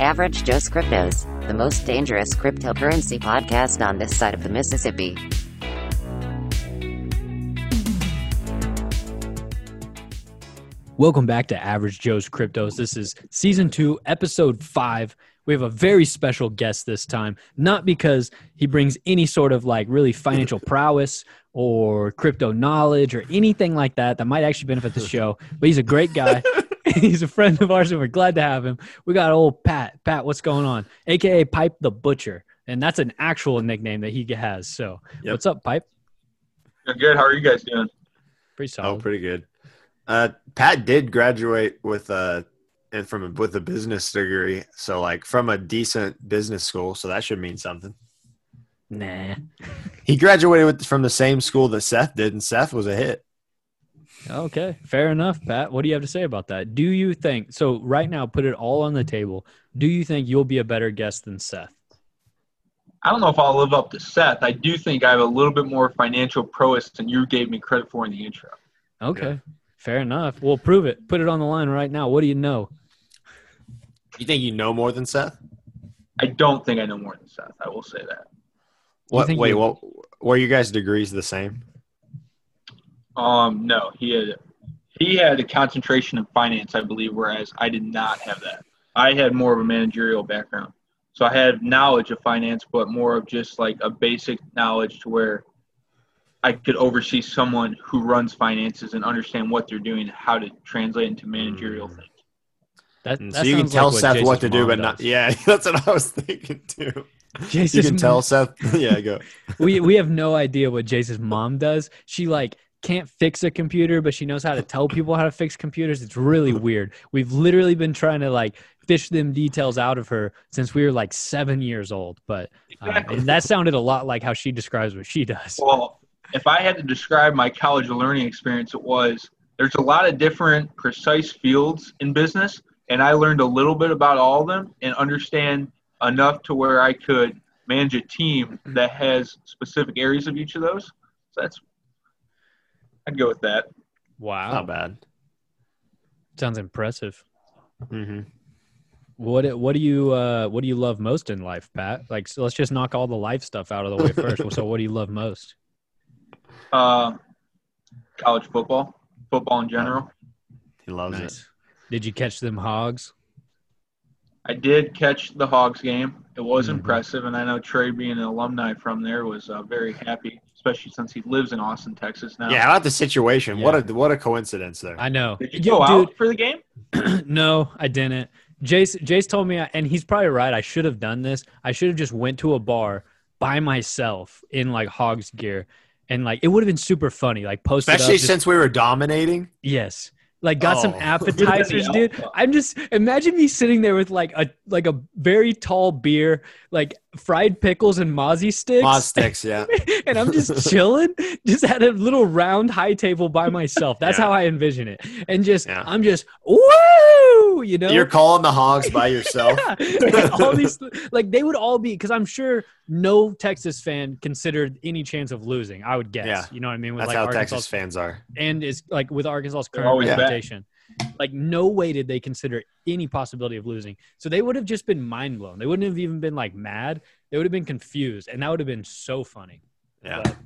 Average Joe's Cryptos, the most dangerous cryptocurrency podcast on this side of the Mississippi. Welcome back to Average Joe's Cryptos. This is season two, episode five. We have a very special guest this time, not because he brings any sort of like really financial prowess or crypto knowledge or anything like that that might actually benefit the show, but he's a great guy. he's a friend of ours and we're glad to have him. We got old Pat. Pat, what's going on? AKA Pipe the Butcher. And that's an actual nickname that he has. So, Yep. what's up, Pipe? Good. How are you guys doing? Pretty solid. Oh, pretty good. Uh, Pat did graduate with a and from a, with a business degree, so like from a decent business school, so that should mean something. nah. He graduated with, from the same school that Seth did, and Seth was a hit. Okay, fair enough, Pat. What do you have to say about that? Do you think so? Right now, put it all on the table. Do you think you'll be a better guest than Seth? I don't know if I'll live up to Seth. I do think I have a little bit more financial prowess than you gave me credit for in the intro. Okay, fair enough. We'll prove it. Put it on the line right now. What do you know? You think you know more than Seth? I don't think I know more than Seth. I will say that. What? Wait, you- what? Were you guys' degrees the same? Um, no, he had he had a concentration in finance, I believe, whereas I did not have that. I had more of a managerial background, so I had knowledge of finance, but more of just like a basic knowledge to where I could oversee someone who runs finances and understand what they're doing, and how to translate into managerial Mm. things. That, that so you can tell like Seth what Jace's to do, mom but not. Yeah, that's what I was thinking too. Jace's You can tell mom- Seth. Yeah, go. we we have no idea what Jace's mom does. She like can't fix a computer, but she knows how to tell people how to fix computers. It's really weird. We've literally been trying to like fish them details out of her since we were like seven years old. But uh, Exactly. that sounded a lot like how she describes what she does. Well, if I had to describe my college learning experience, it was there's a lot of different precise fields in business, and I learned a little bit about all of them and understand enough to where I could manage a team that has specific areas of each of those. So that's I'd go with that. Wow, Not bad. sounds impressive. hmm What what do you uh, what do you love most in life, Pat? Like, so let's just knock all the life stuff out of the way first. so, what do you love most? Uh, college football, football in general. He loves it. Did you catch them hogs? I did catch the Hogs game. It was Mhm. impressive, and I know Trey, being an alumni from there, was uh, very happy, especially since he lives in Austin, Texas now. Yeah, how about the situation? What a what a coincidence there. I know. Did you go dude, out for the game? no, I didn't. Jace Jace told me, and he's probably right. I should have done this. I should have just went to a bar by myself in like Hogs gear, and like it would have been super funny. Like posted Especially up, just- since we were dominating. yes, like got some Oh. appetizers, dude. I'm just imagine me sitting there with like a like a very tall beer, like fried pickles and mozzie sticks, Moz sticks, yeah. and I'm just chilling, just at a little round high table by myself. That's Yeah. how I envision it, and just Yeah. I'm just woo, you know. You're calling the hogs by yourself. Yeah. all these like they would all be because I'm sure no Texas fan considered any chance of losing. I would guess. Yeah. You know what I mean? With That's like how Arkansas Texas fans are. and is like with Arkansas's current always back. reputation. Like no way did they consider any possibility of losing. So they would have just been mind blown. They wouldn't have even been like mad. They would have been confused, and that would have been so funny. Yeah. But-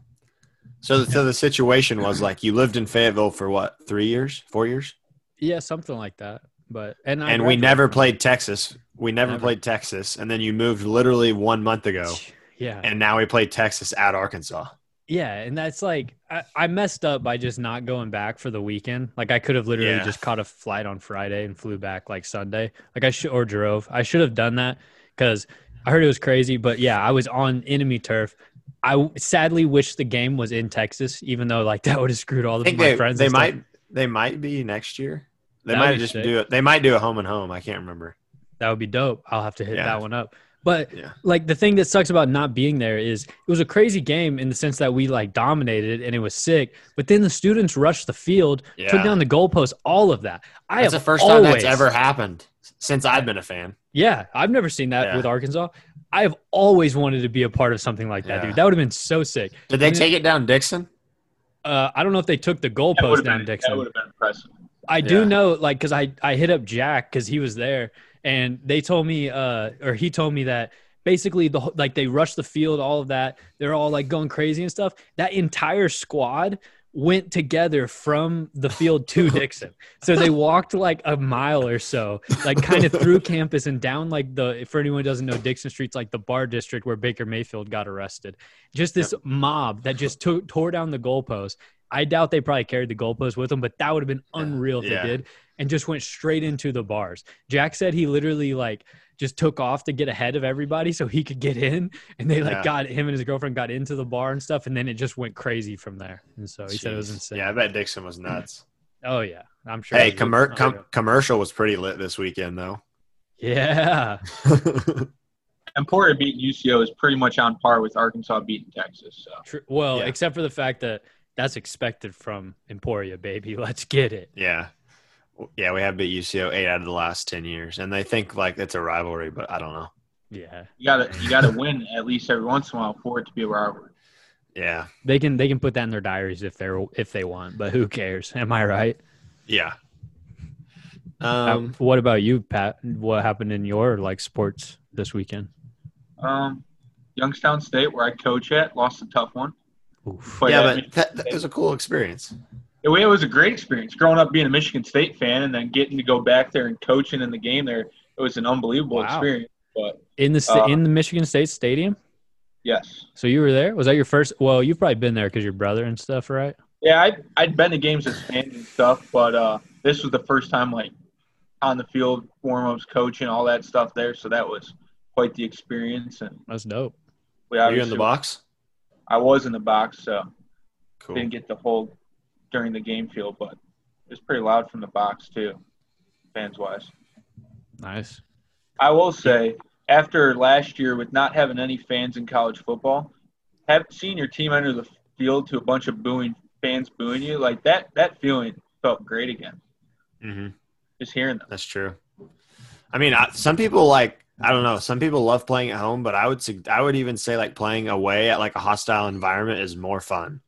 So, the, so the situation was like you lived in Fayetteville for what, three years, four years, Yeah, something like that. But and I and we never played Texas. We never, Never. played Texas, and then you moved literally one month ago, Yeah, and now we play Texas at Arkansas. Yeah, and that's like I, I messed up by just not going back for the weekend. Like I could have literally Yeah. just caught a flight on Friday and flew back like Sunday. Like I should or drove. I should have done that because I heard it was crazy. But yeah, I was on enemy turf. I sadly wish the game was in Texas, even though like that would have screwed all of my they friends. they might they might be next year. They That'd might just sick. do it. They might do a home and home. I can't remember. That would be dope. I'll have to hit Yeah. that one up. But Yeah. like the thing that sucks about not being there is it was a crazy game in the sense that we like dominated and it was sick. But then the students rushed the field, took down the goalpost, all of that. I That's the have first time that's ever happened since I've been a fan. Yeah, I've never seen that Yeah. with Arkansas. I have always wanted to be a part of something like that, Yeah. dude. That would have been so sick. Did they And- take it down Dixon? Uh, I don't know if they took the That goalpost down been, that Dixon. would have been impressive. I do Yeah. know, like, because I I hit up Jack because he was there, and they told me, uh, or he told me that basically the like they rushed the field, all of that. They're all like going crazy and stuff. That entire squad went together from the field to Dixon. So they walked like a mile or so, like kind of through campus and down like the for anyone who doesn't know, Dixon Street's like the bar district where Baker Mayfield got arrested. Just this mob that just took tore down the goalpost. I doubt they probably carried the goalpost with them, but that would have been unreal if Yeah. they did. And just went straight into the bars. Jack said he literally like just took off to get ahead of everybody so he could get in. And they like Yeah. got him and his girlfriend got into the bar and stuff. And then it just went crazy from there. And so he said it was insane. Yeah, I bet Dixon was nuts. Oh yeah, I'm sure. hey, it was commer- unreal. com- commercial was pretty lit this weekend though. yeah, Emporia beating UCO is pretty much on par with Arkansas beating Texas. So True. Well, Yeah. except for the fact that that's expected from Emporia, baby. Let's get it. yeah, yeah, we have beat UCO eight out of the last ten years, and they think like it's a rivalry, but I don't know. Yeah, you gotta you gotta win at least every once in a while for it to be a rivalry. Yeah, they can they can put that in their diaries if they're if they want, but who cares? Am I right? yeah. Uh, Um, what about you, Pat? What happened in your like sports this weekend? Um, Youngstown State, where I coach at, lost a tough one. Oof. But yeah, I but mean, that, that was a cool experience. it, it was a great experience. Growing up being a Michigan State fan and then getting to go back there and coaching in the game there, it was an unbelievable Wow. experience. But In the Uh, in the Michigan State Stadium. yes, So you were there? Was that your first? Well, you've probably been there because your brother and stuff, right? yeah, I I'd been to games as fans and stuff, but uh, this was the first time like on the field, warm ups, coaching, all that stuff there. So that was quite the experience. And That's dope. we Are you in the box? I was in the box, so Cool. didn't get the whole during the game feel, but it was pretty loud from the box too, fans wise. Nice. I will say, after last year with not having any fans in college football, have seen your team under the field to a bunch of booing fans booing you like that. That feeling felt great again. Mm-hmm. Just hearing them. That's true. I mean, I, some people like I don't know. Some people love playing at home, but I would I would even say like playing away at like a hostile environment is more fun.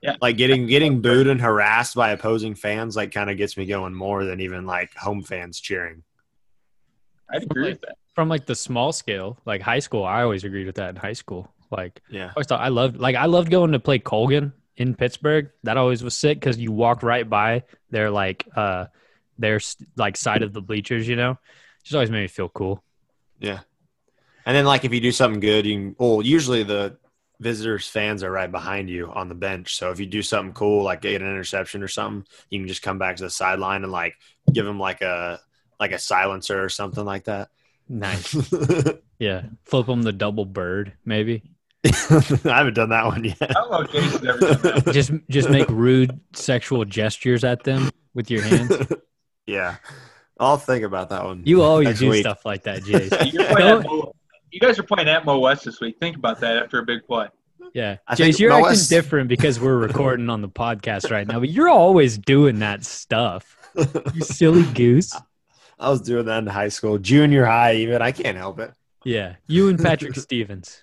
Yeah. Like getting getting booed and harassed by opposing fans like kind of gets me going more than even like home fans cheering. I'd agree with that. From like the small scale, like high school, I always agreed with that in high school. Like Yeah. I always thought I loved like I loved going to play Colgan in Pittsburg. That always was sick because you walk right by their like uh their like side of the bleachers, you know. Just always made me feel cool. Yeah. And then like if you do something good, you can well, usually the visitors fans are right behind you on the bench. So if you do something cool like get an interception or something, you can just come back to the sideline and like give them like a like a silencer or something like that. Nice. Yeah. Flip them the double bird, maybe. I haven't done that one yet. I don't know if Jason's ever done that. Just just make rude sexual gestures at them with your hands. yeah. I'll think about that one. You always do week. stuff like that, Jay. You're playing at Mo- you guys are playing at Mo West this week. Think about that after a big play. Yeah. I think Jace, you're Mo acting West- different because we're recording on the podcast right now, but you're always doing that stuff. You silly goose. I was doing that in high school, junior high, even. I can't help it. Yeah. You and Patrick Stevens.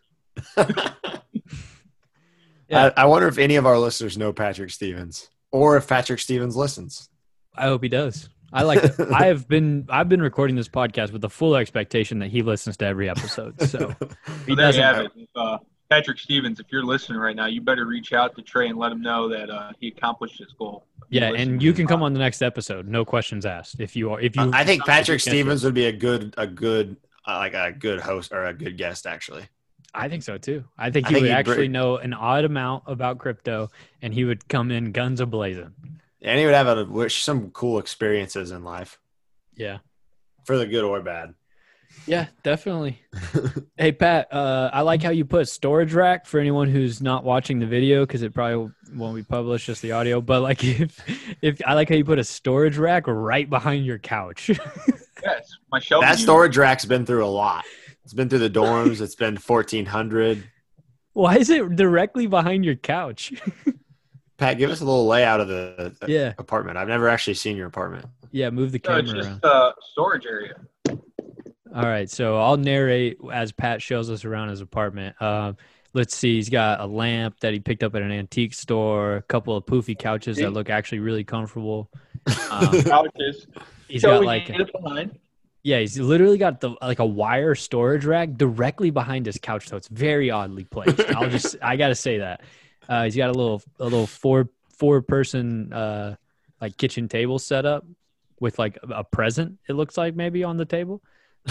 Yeah. I, I wonder if any of our listeners know Patrick Stevens or if Patrick Stevens listens. I hope he does. I like I have been I've been recording this podcast with the full expectation that he listens to every episode. So he So there you doesn't have it. If, uh, Patrick Stevens, if you're listening right now, you better reach out to Trey and let him know that uh, he accomplished his goal. Yeah, and you can come on the next episode. No questions asked. If you are if you I think Patrick Stevens would be a good, a good, uh, like a good host or a good guest, actually. I think so too. I think I he think would actually bring- know an odd amount about crypto and he would come in guns a blazing. And he would have a, wish some cool experiences in life Yeah. for the good or bad. Yeah, definitely. hey Pat, uh, I like how you put storage rack for anyone who's not watching the video because it probably won't be published, just the audio. But like, if if I like how you put a storage rack right behind your couch. Yes, my Shelby. that unit. storage rack's been through a lot. It's been through the dorms. It's been 1400. Why is it directly behind your couch? Pat, give us a little layout of the yeah, apartment. I've never actually seen your apartment. yeah. Move the No, camera it's around. just uh, storage area. All right, so I'll narrate as Pat shows us around his apartment. Um, let's see, he's got a lamp that he picked up at an antique store, a couple of poofy couches that look actually really comfortable. Um, Couches. he's Joey got like. Yeah, he's literally got the like a wire storage rack directly behind his couch, so it's very oddly placed. I'll just I gotta say that. Uh, he's got a little a little four four person uh like kitchen table set up with like a present. It looks like maybe on the table.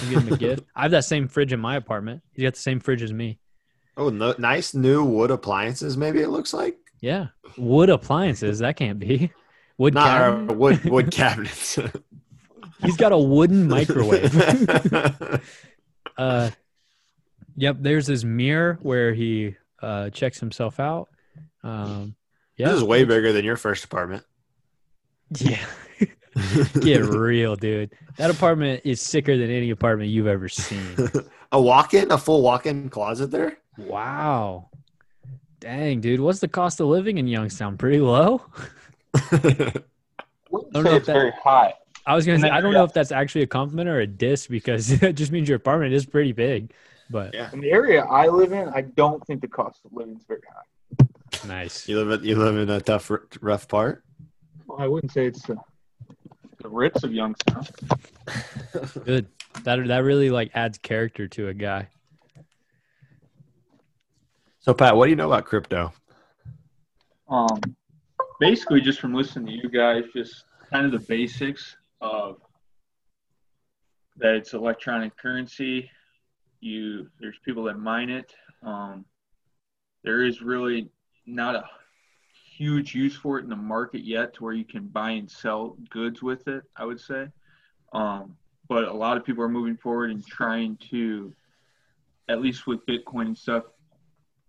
You give him a gift. I have that same fridge in my apartment. He's got the same fridge as me. Oh, no, nice new wood appliances. Maybe it looks like Yeah, wood appliances. That can't be wood. not cabinet? wood wood cabinets. He's got a wooden microwave. uh, yep. There's his mirror where he uh, checks himself out. Um, yeah, This is way bigger than your first apartment. Yeah. Get real, dude. That apartment is sicker than any apartment you've ever seen. a walk-in, a full walk-in closet there. Wow. Dang, dude. What's the cost of living in Youngstown? Pretty low? Wouldn't don't know if it's that- very high. I was going to say, I don't know if that's actually a compliment or a diss because it just means your apartment is pretty big. But Yeah. In the area I live in, I don't think the cost of living is very high. Nice. you live in, you live in a tough, rough part. Well, I wouldn't say it's uh, the Ritz of Youngstown. Good. That, that really like adds character to a guy. So Pat, what do you know about crypto? Um, basically, just from listening to you guys, just kind of the basics of that it's electronic currency. You there's people that mine it. Um, there is really not a huge use for it in the market yet, to where you can buy and sell goods with it. I would say, um, but a lot of people are moving forward and trying to, at least with Bitcoin and stuff,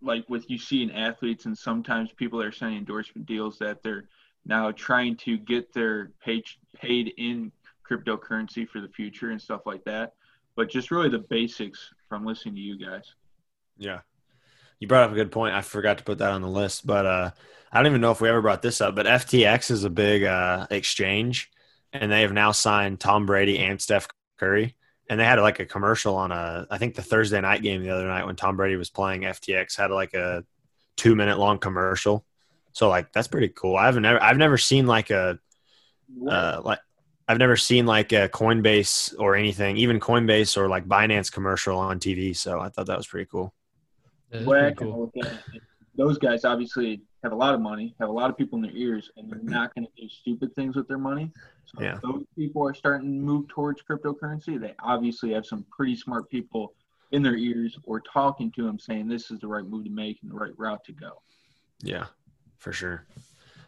like with you see in athletes and sometimes people are signing endorsement deals that they're now trying to get their paid paid in cryptocurrency for the future and stuff like that. But just really the basics from listening to you guys. Yeah. You brought up a good point. I forgot to put that on the list, but uh, I don't even know if we ever brought this up. But FTX is a big uh, exchange, and they have now signed Tom Brady and Steph Curry. And they had like a commercial on a, I think the Thursday night game the other night when Tom Brady was playing. FTX had like a two minute long commercial. So like that's pretty cool. I haven't never, I've never seen like a, uh, like I've never seen like a Coinbase or anything, even Coinbase or like Binance commercial on TV. So I thought that was pretty cool. That's pretty Whack and cool. Those guys obviously have a lot of money, have a lot of people in their ears, and they're not going to do stupid things with their money. So Yeah. if those people are starting to move towards cryptocurrency, they obviously have some pretty smart people in their ears or talking to them saying this is the right move to make and the right route to go. Yeah, for sure.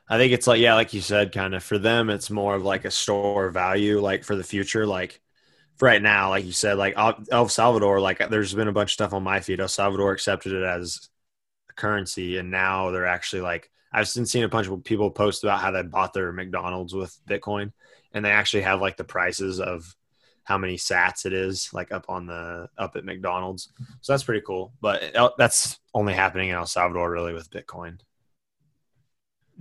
I think it's like yeah, like you said, kind of for them, it's more of like a store of value, like for the future. Like right now, like you said, like El Salvador, like there's been a bunch of stuff on my feed. El Salvador accepted it as a currency, and now they're actually like I've been seeing a bunch of people post about how they bought their McDonald's with Bitcoin, and they actually have like the prices of how many sats it is like up on the up at McDonald's. Mm-hmm. So that's pretty cool. But that's only happening in El Salvador really with Bitcoin.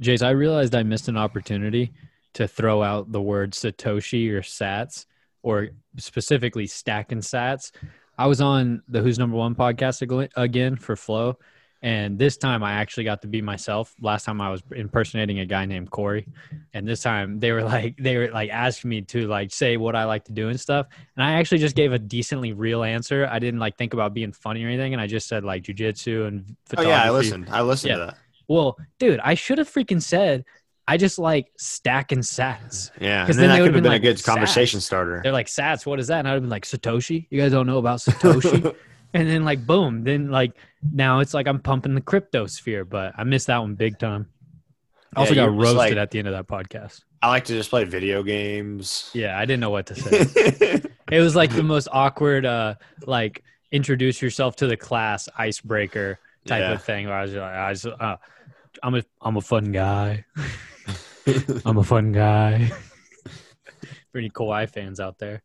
Jace, I realized I missed an opportunity to throw out the word Satoshi or Sats, or specifically stacking Sats. I was on the Who's Number One podcast again for Flow, and this time I actually got to be myself. Last time I was impersonating a guy named Corey, and this time they were like they were like asking me to like say what I like to do and stuff, and I actually just gave a decently real answer. I didn't like think about being funny or anything, and I just said like jujitsu and Oh yeah, I listened. I listened Yeah. to that. Well, dude, I should have freaking said I just like stacking sats. Yeah, because then then that could have been been a like, good "Sats." conversation starter. They're like sats. What is that? And I'd have been like Satoshi. You guys don't know about Satoshi. and then like boom, then like now it's like I'm pumping the crypto sphere, but I missed that one big time. I also Yeah, got roasted like- at the end of that podcast. I like to just play video games. Yeah, I didn't know what to say. it was like the most awkward, uh, like introduce yourself to the class icebreaker type Yeah. of thing. Where I was like, I was, uh, I'm a, I'm a fun guy. I'm a fun guy. For any Kawhi fans out there.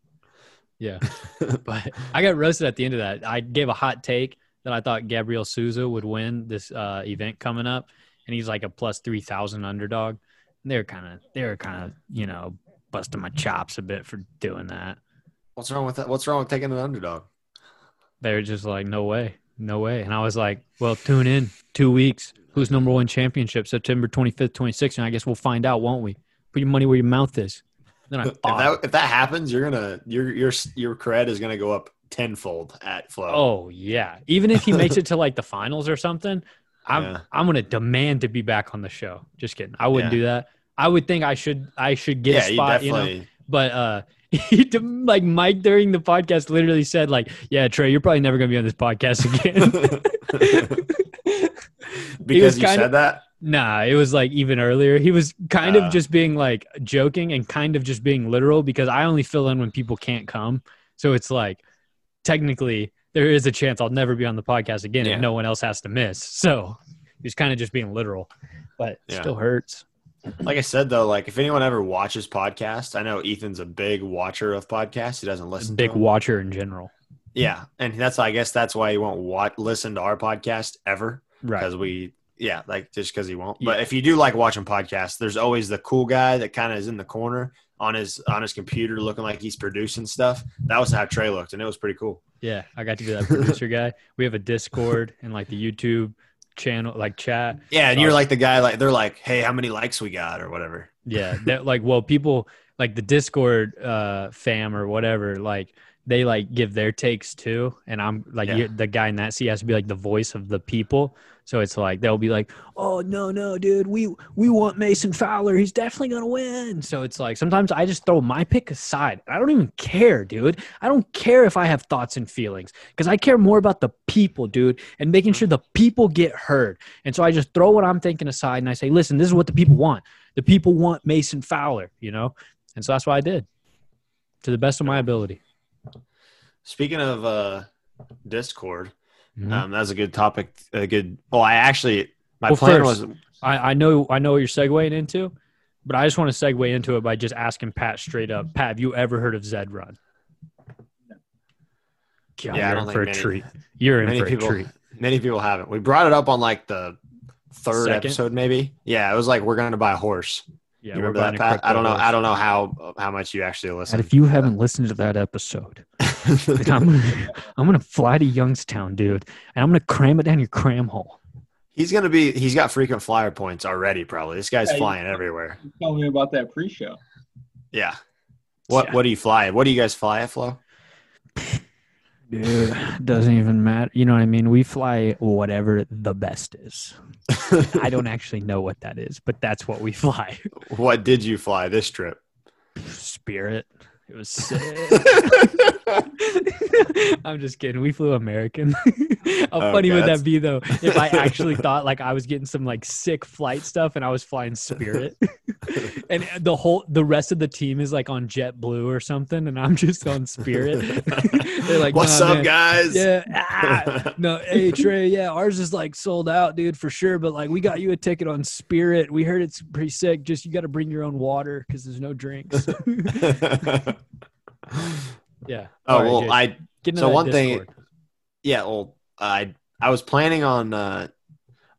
Yeah. But I got roasted at the end of that. I gave a hot take that I thought Gabriel Souza would win this uh, event coming up. And he's like a plus 3,000 underdog. And they're kind of, they're kind of, you know, busting my chops a bit for doing that. What's wrong with that? What's wrong with taking an underdog? They were just like, no way, no way. And I was like, well, tune in two weeks. Who's number one championship? September 25th, 26th. And I guess we'll find out, won't we? Put your money where your mouth is. Then I If that if that happens, you're gonna your your your cred is gonna go up tenfold at Flow. oh yeah. Even if he makes it to like the finals or something, I'm Yeah. I'm gonna demand to be back on the show. Just kidding. I wouldn't Yeah. do that. I would think I should I should get yeah, a spot, you, definitely. know. But uh he like Mike during the podcast literally said like, "Yeah, Trey, you're probably never gonna be on this podcast again." because you said that. Nah, it was like even earlier. He was kind Uh. of just being like joking and kind of just being literal because I only fill in when people can't come. So it's like technically there is a chance I'll never be on the podcast again Yeah. if no one else has to miss. So he's kind of just being literal, but it Yeah. still hurts. Like I said though, like if anyone ever watches podcasts, I know Ethan's a big watcher of podcasts. He doesn't listen. Big to them. watcher in general. Yeah, and that's I guess that's why he won't watch listen to our podcast ever Right. because we yeah like just because he won't. Yeah. But if you do like watching podcasts, there's always the cool guy that kind of is in the corner on his on his computer looking like he's producing stuff. That was how Trey looked, and it was pretty cool. Yeah, I got to be that producer guy. We have a Discord and like the YouTube channel, like chat. Yeah, and you're like the guy like they're like, hey, how many likes we got or whatever. Yeah, that like well, people like the Discord uh, fam or whatever, like they like give their takes too, and I'm like Yeah. you're, the guy in that seat has to be like the voice of the people. So it's like they'll be like, "Oh no, no, dude, we we want Mason Fowler. He's definitely gonna win." So it's like sometimes I just throw my pick aside. I don't even care, dude. I don't care if I have thoughts and feelings because I care more about the people, dude, and making sure the people get heard. And so I just throw what I'm thinking aside and I say, "Listen, this is what the people want. The people want Mason Fowler," you know. And so that's what I did, to the best of my ability. Speaking of uh Discord, Mhm. um, that's a good topic. A good. Well, I actually my Well, plan first- was I, I know I know what you're segueing into, but I just want to segue into it by just asking Pat straight up. Pat, have you ever heard of Zed Run? God, Yeah, I you're don't in think for a many- treat. You're in many for people a treat. many people haven't. We brought it up on like the third Second? episode, maybe. Yeah, it was like we're going to buy a horse. Yeah, you remember that, Pat? I don't know. I don't know how how much you actually listen. And if you haven't listened to that episode, I'm gonna, I'm gonna fly to Youngstown, dude, and I'm gonna cram it down your cram hole. he's going to be. He's got frequent flyer points already. Probably this guy's Yeah, he- flying everywhere. Tell me about that pre-show. Yeah. What Yeah. What do you fly? What do you guys fly at, Flo? Dude, doesn't even matter. You know what I mean? We fly whatever the best is. I don't actually know what that is, but that's what we fly. what did you fly this trip? Spirit. It was sick. I'm just kidding. We flew American. How Oh, funny okay, would that be though? If I actually thought like I was getting some like sick flight stuff and I was flying Spirit, and the whole the rest of the team is like on JetBlue or something, and I'm just on Spirit. They're like, What's "Nah, up, man." guys? Yeah. Ah. No, hey Trey, yeah, ours is like sold out, dude, for sure. But like, we got you a ticket on Spirit. We heard it's pretty sick. Just you got to bring your own water because there's no drinks. yeah. oh right, well, Jason, I so one thing- yeah. Well, I I was planning on. uh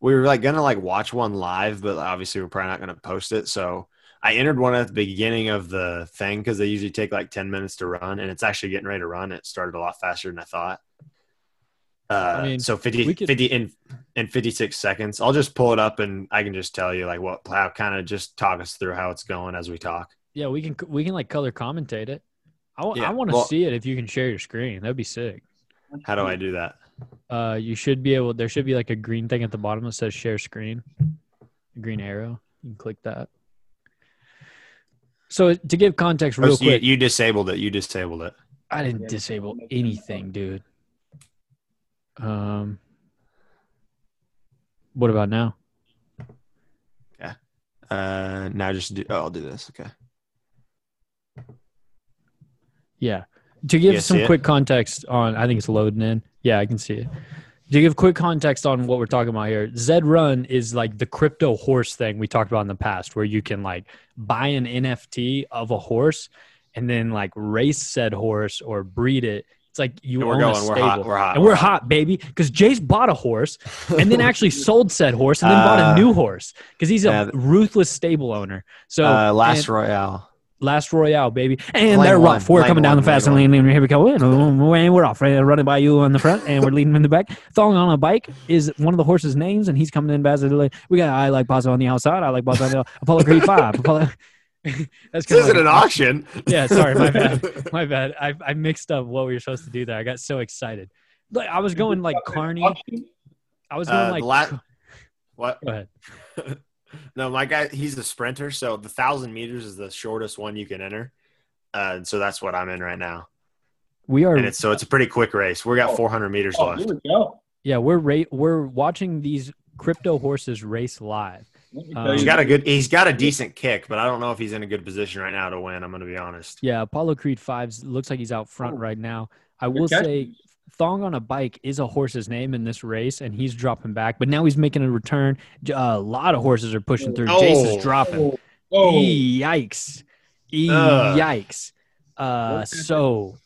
We were like gonna like watch one live, but obviously we're probably not gonna post it. So I entered one at the beginning of the thing because they usually take like ten minutes to run, and it's actually getting ready to run. It started a lot faster than I thought. Uh, I mean, so 50, could- 50 in in 56 seconds. I'll just pull it up and I can just tell you like what how kind of just talk us through how it's going as we talk. Yeah, we can we can like color commentate it. I, Yeah, I want to well- see it if you can share your screen. That'd be sick. How do I do that? Uh, you should be able. There should be like a green thing at the bottom that says share screen, a green arrow. You can click that. So to give context, Oh, real so you, quick, you disabled it. You disabled it. I didn't disable anything, dude. Um, what about now? Yeah. Uh, now just do. Oh, I'll do this. Okay. Yeah. To give You some quick context on, I think it's loading in. Yeah, I can see it. To give quick context on what we're talking about here, Zed Run is like the crypto horse thing we talked about in the past, where you can like buy an NFT of a horse and then like race said horse or breed it. It's like you And we're own going. a We're hot. We're hot. and we're hot, baby, because Jace bought a horse and then actually sold said horse and then bought Uh, a new horse because he's a yeah. ruthless stable owner. So uh, last and- Royale. Last Royale, baby. And Lane they're one, rough. We're lane coming down the fast lane lane. And here we go. And we're off. Right? Running by you on the front, and we're leading in the back. Thong on a bike is one of the horse's names, and he's coming in as a We got I like Baza on the outside. I like Baza on the Apollo Creed 5. Apollo. That's This isn't like- an auction. Yeah, sorry, my bad. My bad. I, I mixed up what we were supposed to do there. I got so excited. Like I was going like Carney. I was going Uh, like. la- what? Go ahead. no, my guy, he's a sprinter. So the thousand meters is the shortest one you can enter. Uh, and so that's what I'm in right now. We are. And it's so it's a pretty quick race. We got Oh. 400 meters Oh, left. here we go. Yeah, we're ra- we're watching these crypto horses race live. Let me Um, tell He's you got a good. He's got a decent kick, but I don't know if he's in a good position right now to win. I'm going to be honest. Yeah, Apollo Creed Fives looks like he's out front Oh. right now. I will catch. say, Thong on a bike is a horse's name in this race, and he's dropping back. But now he's making a return. Uh, a lot of horses are pushing through. Jace Oh. is dropping. Oh, oh. Yikes! Yikes! Uh, so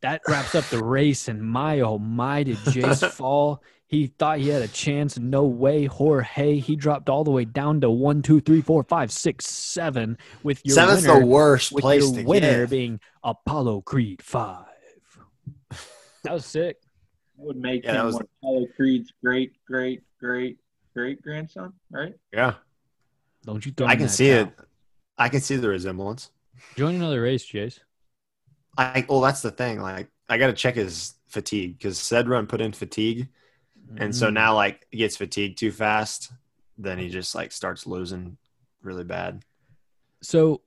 that wraps up the race, and my oh my, did Jace fall? He thought he had a chance. No way, Jorge. He dropped all the way down to one, two, three, four, five, six, seven. With your Seventh's winner, the worst with place your winner get. being Apollo Creed Five. That was sick. That would make Yeah, that him was- one Apollo Creed's great, great, great, great grandson, right? Yeah, Don't you throw I can that see towel. it. I can see the resemblance. Join another race, Jace. I well, that's the thing. Like, I got to check his fatigue because Zed Run put in fatigue, and so Mm. now like he gets fatigued too fast, then he just like starts losing really bad. So,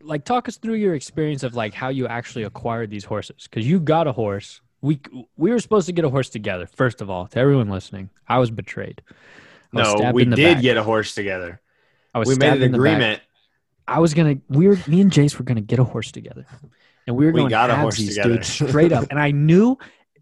like, talk us through your experience of like how you actually acquired these horses because you got a horse. We we were supposed to get a horse together. First of all, to everyone listening, I was betrayed. I was No, we did back. get a horse together. I was We made an agreement. I was gonna. We were me and Jace were gonna get a horse together, and we were We going got a horse together. dude, straight up. And I knew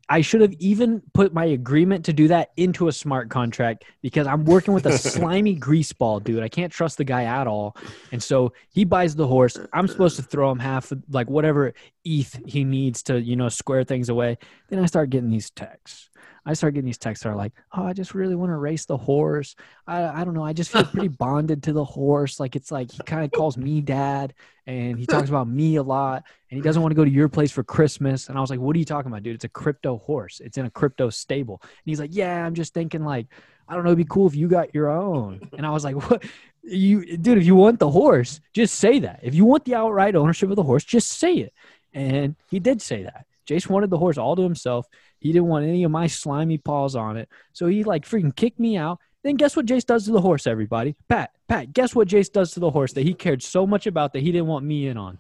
I should have even put my agreement to do that into a smart contract because I'm working with a slimy grease ball, dude. I can't trust the guy at all. And so he buys the horse. I'm supposed to throw him half, like whatever ETH he needs to, you know, square things away. Then I start getting these texts. I start getting these texts that are like, "Oh, I just really want to race the horse. I, I don't know. I just feel pretty bonded to the horse. Like it's like he kind of calls me dad, and he talks about me a lot, and he doesn't want to go to your place for Christmas." And I was like, "What are you talking about, dude? It's a crypto horse. It's in a crypto stable." And he's like, "Yeah, I'm just thinking like, I don't know. It'd be cool if you got your own." And I was like, "What?" You, dude, if you want the horse, just say that. If you want the outright ownership of the horse, just say it. And he did say that. Jace wanted the horse all to himself. He didn't want any of my slimy paws on it. So he like freaking kicked me out. Then guess what Jace does to the horse, everybody? Pat, Pat, guess what Jace does to the horse that he cared so much about that he didn't want me in on?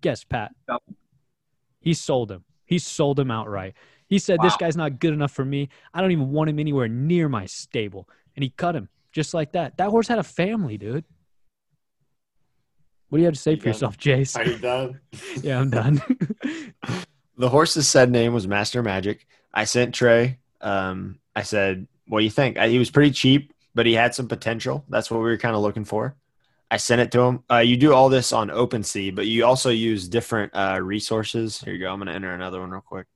Guess, Pat. Yep. He sold him. He sold him outright. He said, This guy's not good enough for me. I don't even want him anywhere near my stable. And he cut him just like that. That horse had a family, dude. What do you have to say You for done? yourself, Jace? Are you done? yeah, I'm done. the horse's said name was Master Magic. I sent Trey. Um, I said, "What do you think?" I, he was pretty cheap, but he had some potential. That's what we were kind of looking for. I sent it to him. Uh, you do all this on OpenSea, but you also use different uh, resources. Here you go. I'm going to enter another one real quick.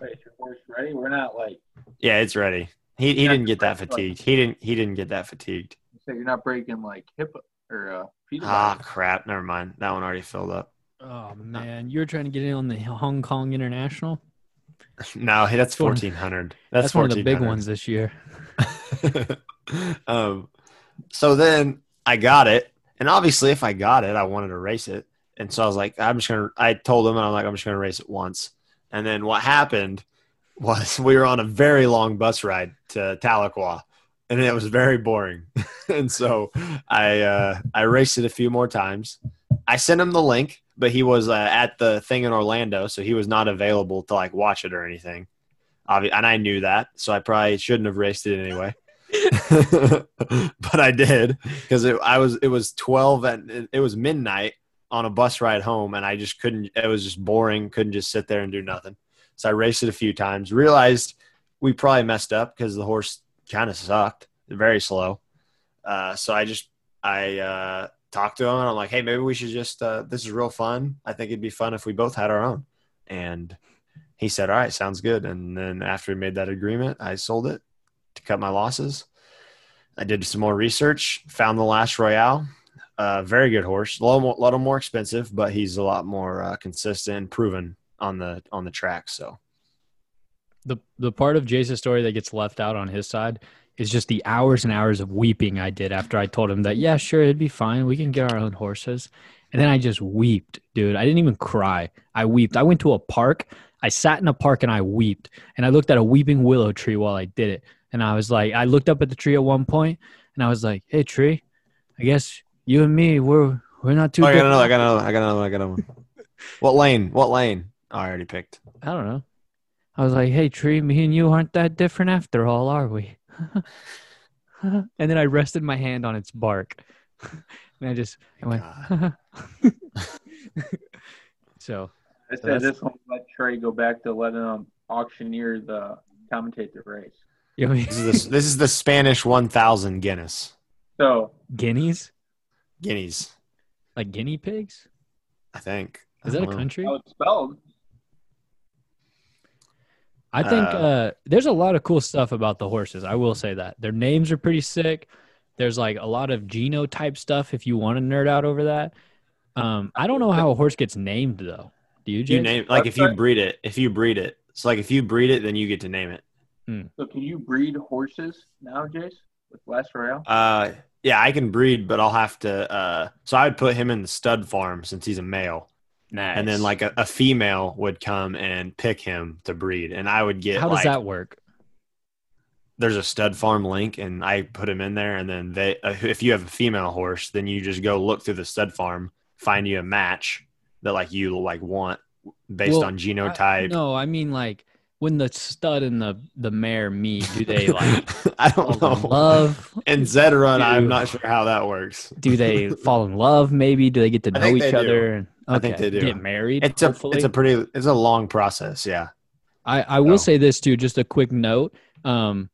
Wait, is your horse ready? We're not like Yeah, it's ready. He he didn't get that fatigued. He didn't he didn't get that fatigued. so you're not breaking like hip or uh, feet. Ah, crap. Never mind. That one already filled up. Oh, man. You were trying to get in on the Hong Kong International? No, hey, that's fourteen hundred. That's, That's, one of the big ones this year. um, so then I got it, and obviously, if I got it, I wanted to race it, and so I was like, I'm just gonna. I told him, and I'm like, I'm just gonna race it once. And then what happened was we were on a very long bus ride to Tahlequah, and it was very boring. and so I uh, I raced it a few more times. I sent him the link, but he was uh, at the thing in Orlando, so he was not available to like watch it or anything. And I knew that, so I probably shouldn't have raced it anyway. but I did because it, I was it was twelve and it was midnight on a bus ride home, and I just couldn't. It was just boring. Couldn't just sit there and do nothing. So I raced it a few times. Realized we probably messed up because the horse kind of sucked. Very slow. Uh, so I just I uh, talked to him and I'm like, hey, maybe we should just. Uh, this is real fun. I think it'd be fun if we both had our own. And he said, all right, sounds good. And then after we made that agreement, I sold it to cut my losses. I did some more research, found the Last Royale. Uh, very good horse, a little, more, little more expensive, but he's a lot more uh, consistent, proven on the on the track. So the the part of Jace's story that gets left out on his side is just the hours and hours of weeping I did after I told him that, yeah, sure, it'd be fine. We can get our own horses. And then I just weeped, dude. I didn't even cry. I weeped. I went to a park. I sat in a park and I weeped. And I looked at a weeping willow tree while I did it. And I was like, I looked up at the tree at one point and I was like, hey, tree, I guess you and me, we're we're not too Oh, I got another. I got another. I got another. I got another one. what lane? What lane? Oh, I already picked. I don't know. I was like, hey, tree, me and you aren't that different after all, are we? and then I rested my hand on its bark. and I just I went, so I said that's- this one let Trey go back to letting them auctioneer the commentate the race. you know, This is the, this is the Spanish 1000 Guinness So guineas, guineas. like guinea pigs. I think. Is I that a know. country? how it's spelled. I think Uh, uh, there's a lot of cool stuff about the horses. I will say that their names are pretty sick. There's like a lot of genotype stuff if you want to nerd out over that. Um, I don't know how a horse gets named though. Do you? You name like if you breed it. If you breed it, so like if you breed it, then you get to name it. So can you breed horses now, Jace, with Last Royale? Uh, yeah, I can breed, but I'll have to. Uh, so I would put him in the stud farm since he's a male, nice. and then like a, a female would come and pick him to breed, and I would get how does like that work? there's a stud farm link, and I put him in there, and then they uh, if you have a female horse, then you just go look through the stud farm, find you a match that like you like want based Well, on I- genotype. no, I mean like when the stud and the the mare meet, do they like I don't fall in know. love? And Zed Run, I'm not sure how that works. Do they fall in love? Maybe do they get to know each other? do. Other? And, I think they do. Get married. It's a hopefully? it's a pretty it's a long process. Yeah. I, I will So- say this too, just a quick note. Um,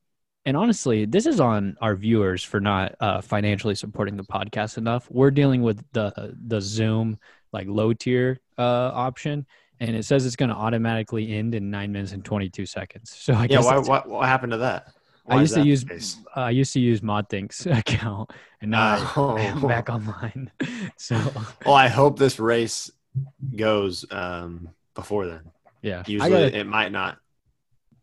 and honestly, this is on our viewers for not uh, financially supporting the podcast enough. We're dealing with the the Zoom like low tier uh, option, and it says it's going to automatically end in nine minutes and twenty two seconds. So I Yeah. guess Why, what what happened to that? I used to use uh, I used to use ModThinks account, and now Oh. I am back online. so Well, I hope this race goes um, before then. yeah, Usually, gotta- it might not.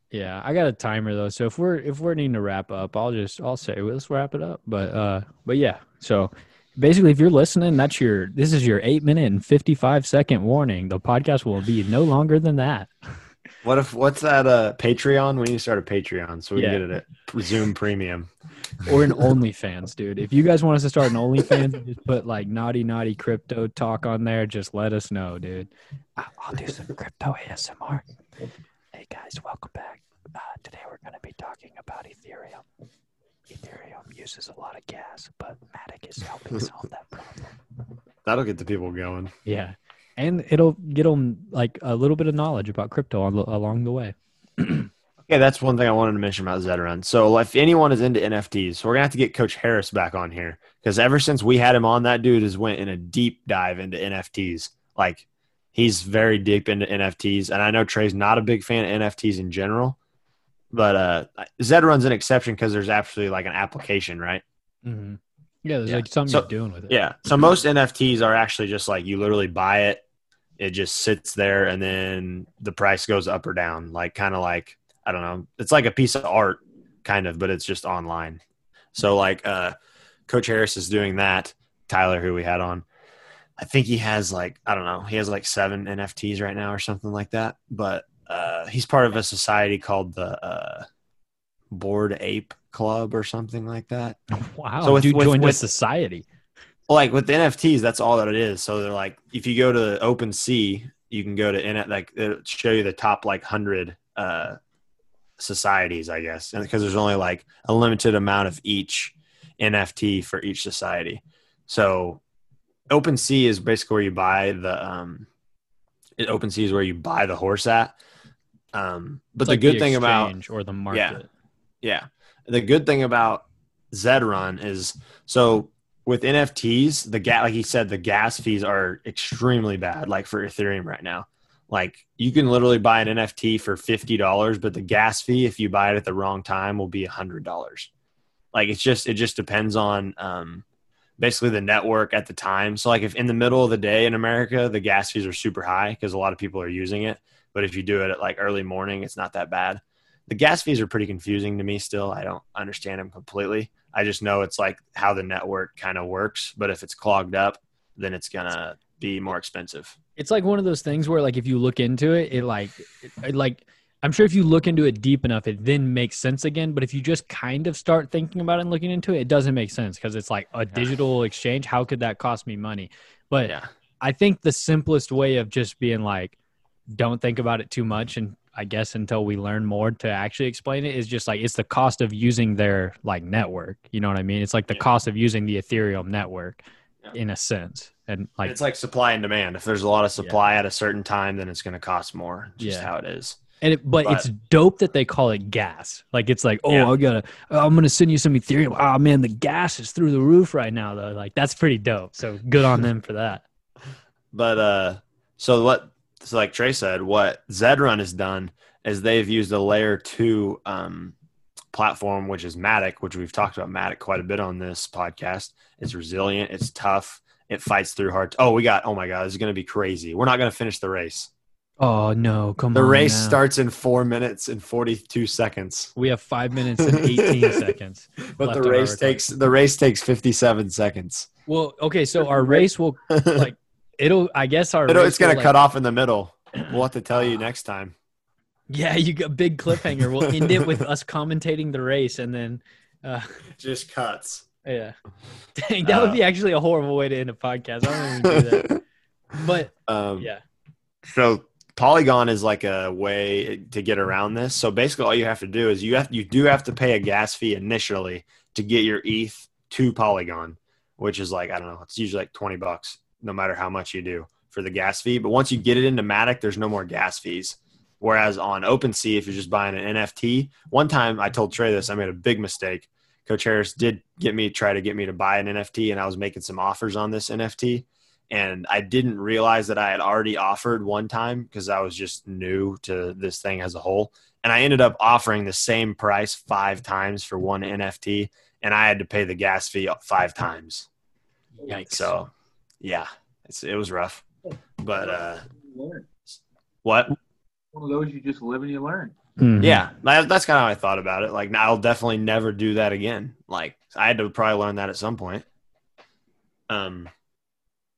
Yeah, I got a timer though, so if we're if we're needing to wrap up, I'll just I'll say let's wrap it up. But uh, but yeah, so basically, if you're listening, that's your this is your eight minute and fifty five second warning. The podcast will be no longer than that. What if what's that? Uh, Patreon? We need to start a Patreon so we Yeah. can get it at Zoom Premium. Or an OnlyFans, dude. If you guys want us to start an OnlyFans, just put like naughty naughty crypto talk on there. Just let us know, dude. I- I'll do some crypto ASMR. Hey guys, welcome back. Uh, today we're going to be talking about Ethereum. Ethereum uses a lot of gas, but Matic is helping solve that problem. That'll get the people going. Yeah, and it'll get them like a little bit of knowledge about crypto on, along the way. Okay, that's one thing I wanted to mention about Zed Run. So, if anyone is into NFTs, we're gonna have to get Coach Harris back on here because ever since we had him on, that dude has went in a deep dive into NFTs. Like, he's very deep into NFTs, and I know Trey's not a big fan of NFTs in general, but uh, Zed Run's an exception because there's actually like an application, right? Mm-hmm. Yeah, there's Yeah. like something So- you're doing with it. Yeah. So most NFTs are actually just like you literally buy it, it just sits there, and then the price goes up or down. Like kind of like I don't know. It's like a piece of art, kind of, but it's just online. So like uh, Coach Harris is doing that. Tyler, who we had on, I think he has like I don't know. He has like seven NFTs right now or something like that. But uh, he's part of a society called the uh, Bored Ape Club or something like that. Wow, So with- dude with- joined with- a society. Like with the NFTs, that's all that it is. So they're like, if you go to Open OpenSea, you can go to in it, like it'll show you the top like hundred uh, societies, I guess, and because there's only like a limited amount of each NFT for each society. So Open OpenSea is basically where you buy the um, it, OpenSea is where you buy the horse at. Um, but It's the like good thing about or the market. yeah. The good thing about Zedrun is so with NFTs, the gas, like he said, the gas fees are extremely bad. Like for Ethereum right now, like you can literally buy an NFT for fifty dollars, but the gas fee, if you buy it at the wrong time, will be a hundred dollars. Like it's just it just depends on um, basically the network at the time. So like if in the middle of the day in America, the gas fees are super high because a lot of people are using it. But if you do it at like early morning, it's not that bad the gas fees are pretty confusing to me still. I don't understand them completely. I just know it's like how the network kind of works. But if it's clogged up, then it's gonna be more expensive. It's like one of those things where like if you look into it, it like it, it, like I'm sure if you look into it deep enough, it then makes sense again. But if you just kind of start thinking about it and looking into it, it doesn't make sense because it's like a digital exchange. How could that cost me money? But Yeah. I think the simplest way of just being like, don't think about it too much, and I guess until we learn more to actually explain it is just like it's the cost of using their like network. You know what I mean? It's like the Yeah. cost of using the Ethereum network Yeah. in a sense, and like it's like supply and demand. If there's a lot of supply at a certain time, then it's gonna cost more. Just Yeah. how it is. And it, but, But- it's dope that they call it gas. Like it's like, oh, Yeah. I gotta, I'm gonna send you some Ethereum. Oh man, the gas is through the roof right now, though. Like that's pretty dope. So good on them for that. But uh, so what? So like Trey said, what Zed Run has done is they've used a layer two um, platform, which is Matic, which we've talked about Matic quite a bit on this podcast. It's resilient, it's tough, it fights through hard. Oh, we got. Oh my god, this is gonna be crazy. We're not gonna finish the race. Oh no, come The on. The race now. starts in four minutes and forty-two seconds, We have five minutes and 18 seconds. but the race record. takes the race takes fifty-seven seconds. Well, okay, so our race will like it'll. I guess our It'll- it's gonna like- cut off in the middle. We'll have to tell you next time. Yeah, you got big cliffhanger. We'll end it with us commentating the race, and then, uh, Just cuts. yeah. Dang, that would Uh, be actually a horrible way to end a podcast. I don't even do that. But um, yeah, So Polygon is like a way to get around this. So basically, all you have to do is you have you do have to pay a gas fee initially to get your ETH to Polygon, which is like I don't know, it's usually like twenty bucks, no matter how much you do for the gas fee. But once you get it into Matic, there's no more gas fees. Whereas on OpenSea, if you're just buying an NFT, one time I told Trey this, I made a big mistake. Coach Harris did get me try to get me to buy an NFT, and I was making some offers on this NFT and I didn't realize that I had already offered one time because I was just new to this thing as a whole. And I ended up offering the same price five times for one NFT, and I had to pay the gas fee five times. yikes. So, yeah, it's, it was rough. But uh, what? One of those you just live and you learn. Mhm. Yeah, that's kind of how I thought about it. Like, I'll definitely never do that again. Like, I had to probably learn that at some point. Um,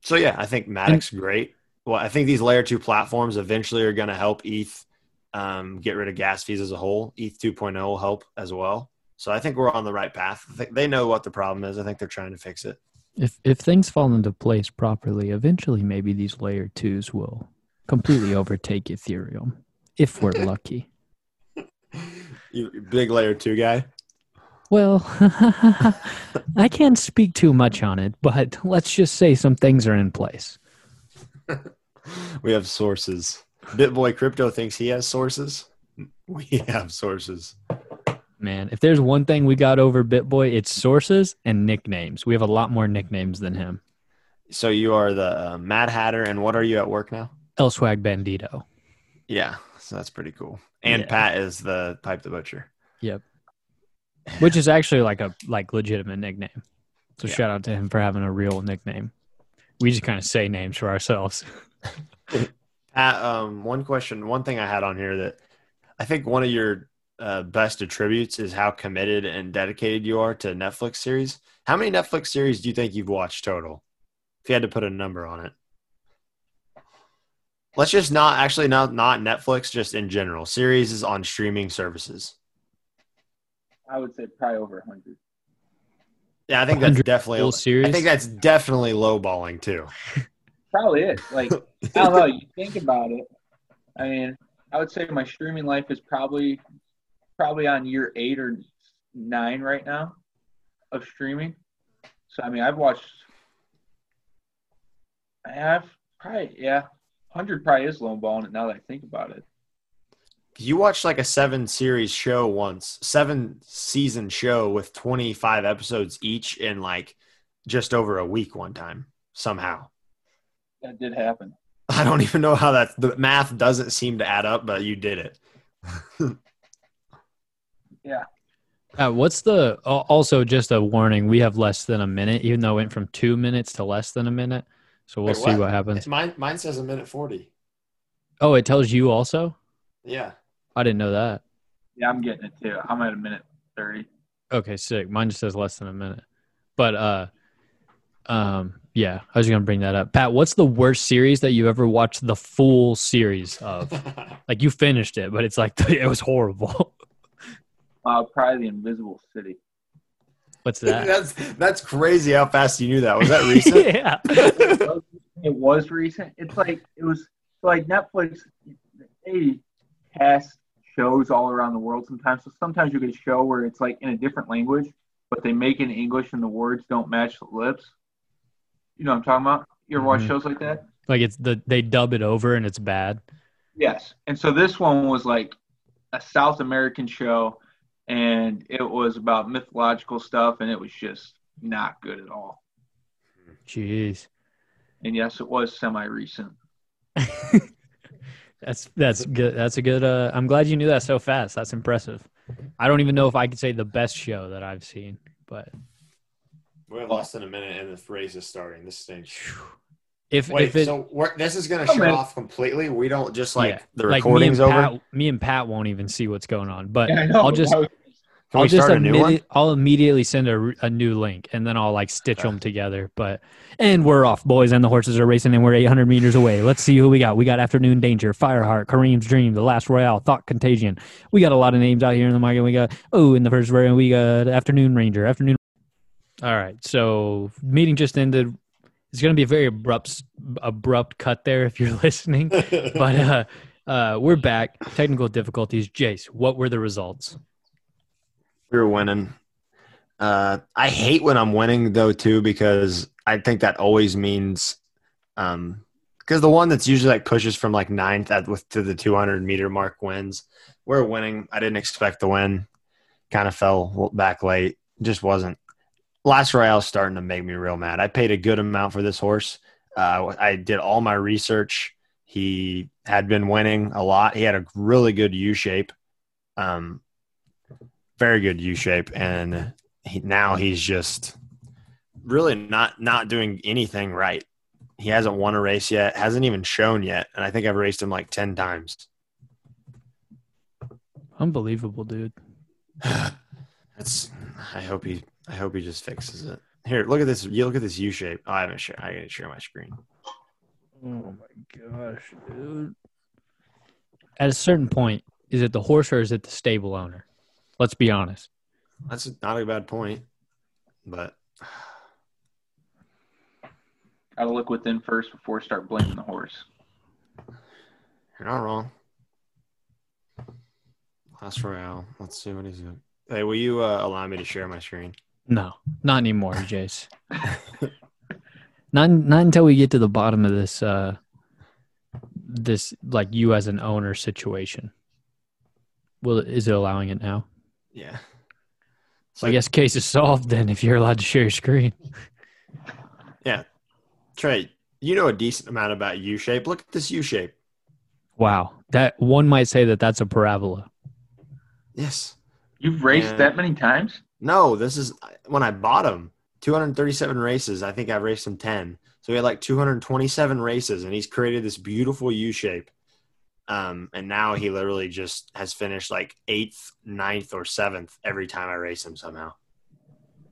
so yeah, I think Matic's great. Well, I think these layer two platforms eventually are going to help ETH um, get rid of gas fees as a whole. ETH 2.0 will help as well. So I think we're on the right path. I think they know what the problem is. I think they're trying to fix it. If if things fall into place properly, eventually maybe these layer twos will completely overtake Ethereum if we're lucky. You big layer two guy. Well, I can't speak too much on it, but let's just say some things are in place. We have sources. BitBoy Crypto thinks he has sources. We have sources. Man, if there's one thing we got over BitBoy, it's sources and nicknames. We have a lot more nicknames than him. So you are the uh, Mad Hatter, and what are you at work now? Elswag Bandito. Yeah, so that's pretty cool. And Yeah. Pat is the Pipe the Butcher. Yep. Which is actually like a like legitimate nickname. So Yeah. shout out to him for having a real nickname. We just kind of say names for ourselves. Pat, um, one question, one thing I had on here that I think one of your uh, best attributes is how committed and dedicated you are to Netflix series. How many Netflix series do you think you've watched total? If you had to put a number on it, let's just not actually not not Netflix, just in general series is on streaming services. I would say probably over 100. Yeah, I think that's definitely. full series? I think that's definitely lowballing too. Probably it. Like, I don't know. You think about it. I mean, I would say my streaming life is probably probably on year eight or nine right now of streaming. So I mean, I've watched. I have probably yeah, hundred probably is lowballing it now that I think about it. You watched like a seven series show once, seven season show with 25 episodes each in like just over a week one time somehow. That did happen. I don't even know how that the math doesn't seem to add up, but you did it. Uh, what's the also just a warning? We have less than a minute, even though it went from two minutes to less than a minute. So we'll Wait, see what? what happens. Mine mine says a minute 40. Oh, it tells you also. Yeah. I didn't know that. Yeah, I'm getting it too. I'm at a minute thirty. Okay, sick. Mine just says less than a minute. But uh um yeah, I was gonna bring that up. Pat, what's the worst series that you ever watched the full series of? like you finished it, but it's like it was horrible. Uh, probably the Invisible City. What's that? that's that's crazy how fast you knew that. Was that recent? yeah. it was recent. It's like it was like Netflix. They cast shows all around the world sometimes. So sometimes you get a show where it's like in a different language, but they make it in English and the words don't match the lips. You know what I'm talking about? You ever watch Mhm. shows like that? Like it's the they dub it over and it's bad. Yes. And so this one was like a South American show, and it was about mythological stuff, and it was just not good at all. Jeez. And yes, it was semi recent. That's that's good. That's a good. Uh, I'm glad you knew that so fast. That's impressive. I don't even know if I could say the best show that I've seen, but We have less than a minute and the race is starting. This stinks. If Wait, if it so we're, this is going to Oh, shut man. off completely? We don't just like yeah, the like me and recording's over? Me and Pat won't even see what's going on. But Yeah, I know. I'll just I was- Can I'll we just start a new one? I'll immediately send a, a new link and then I'll like stitch them together. But and we're off, boys, and the horses are racing and we're 800 meters away. Let's see who we got. We got Afternoon Danger, Fireheart, Kareem's Dream, The Last Royale, Thought Contagion. We got a lot of names out here in the market. We got oh, in the first round we got Afternoon Ranger, Afternoon. All right, so meeting just ended. It's going to be a very abrupt abrupt cut there if you're listening. but uh, uh, we're back. Technical difficulties. Jace, what were the results? we were winning. Uh, I hate when I'm winning though too because I think that always means, um, because the one that's usually like pushes from like ninth at with to the 200 meter mark wins. We're winning. I didn't expect the win. Kind of fell back late. Just wasn't. Last Royale is starting to make me real mad. I paid a good amount for this horse. Uh, I did all my research. He had been winning a lot. He had a really good U shape. Um, very good U shape, and he, now he's just really not not doing anything right. He hasn't won a race yet, hasn't even shown yet, and I think I've raced him like ten times. Unbelievable, dude. That's. I hope he. I hope he just fixes it. Here, look at this. You look at this U shape. Oh, I haven't share. I gotta share my screen. Oh my gosh, dude. At a certain point, is it the horse or is it the stable owner? Let's be honest. That's not a bad point, but Gotta look within first before I start blaming the horse. you're not wrong. Last Royale. Let's see what he's doing. Hey, will you uh, allow me to share my screen? No, not anymore, Jace. not not until we get to the bottom of this uh this like you as an owner situation. Will is it allowing it now? Yeah. So I guess case is solved then if you're allowed to share your screen. Yeah. Trey, you know a decent amount about U shape. Look at this U shape. Wow. That one might say that that's a parabola. Yes. You've raced Yeah. that many times? No, this is when I bought him. 237 races. I think I've raced him 10. So he had like 227 races, and he's created this beautiful U shape. Um, and now he literally just has finished like eighth, ninth, or seventh every time I race him somehow,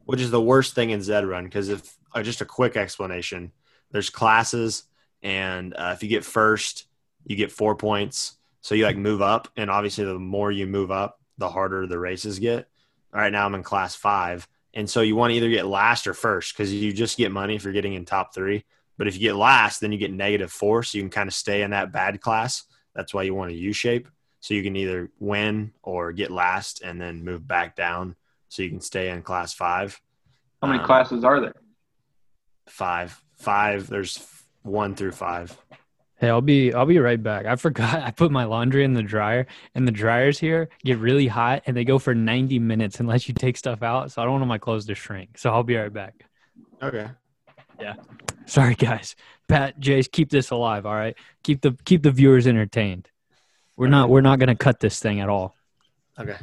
which is the worst thing in Zed Run. Because if uh, just a quick explanation, there's classes, and uh, if you get first, you get four points. So you like move up, and obviously the more you move up, the harder the races get. Right now I'm in class five. And so you want to either get last or first because you just get money for getting in top three. But if you get last, then you get negative four. So you can kind of stay in that bad class. That's why you want a U shape. So you can either win or get last and then move back down so you can stay in class five. How many Um, classes are there? Five. Five. There's one through five. Hey, I'll be I'll be right back. I forgot I put my laundry in the dryer and the dryers here get really hot and they go for 90 minutes unless you take stuff out. So I don't want my clothes to shrink. So I'll be right back. Okay. Yeah. Sorry guys. Pat, Jace, keep this alive, all right? Keep the keep the viewers entertained. We're not we're not gonna cut this thing at all. Okay.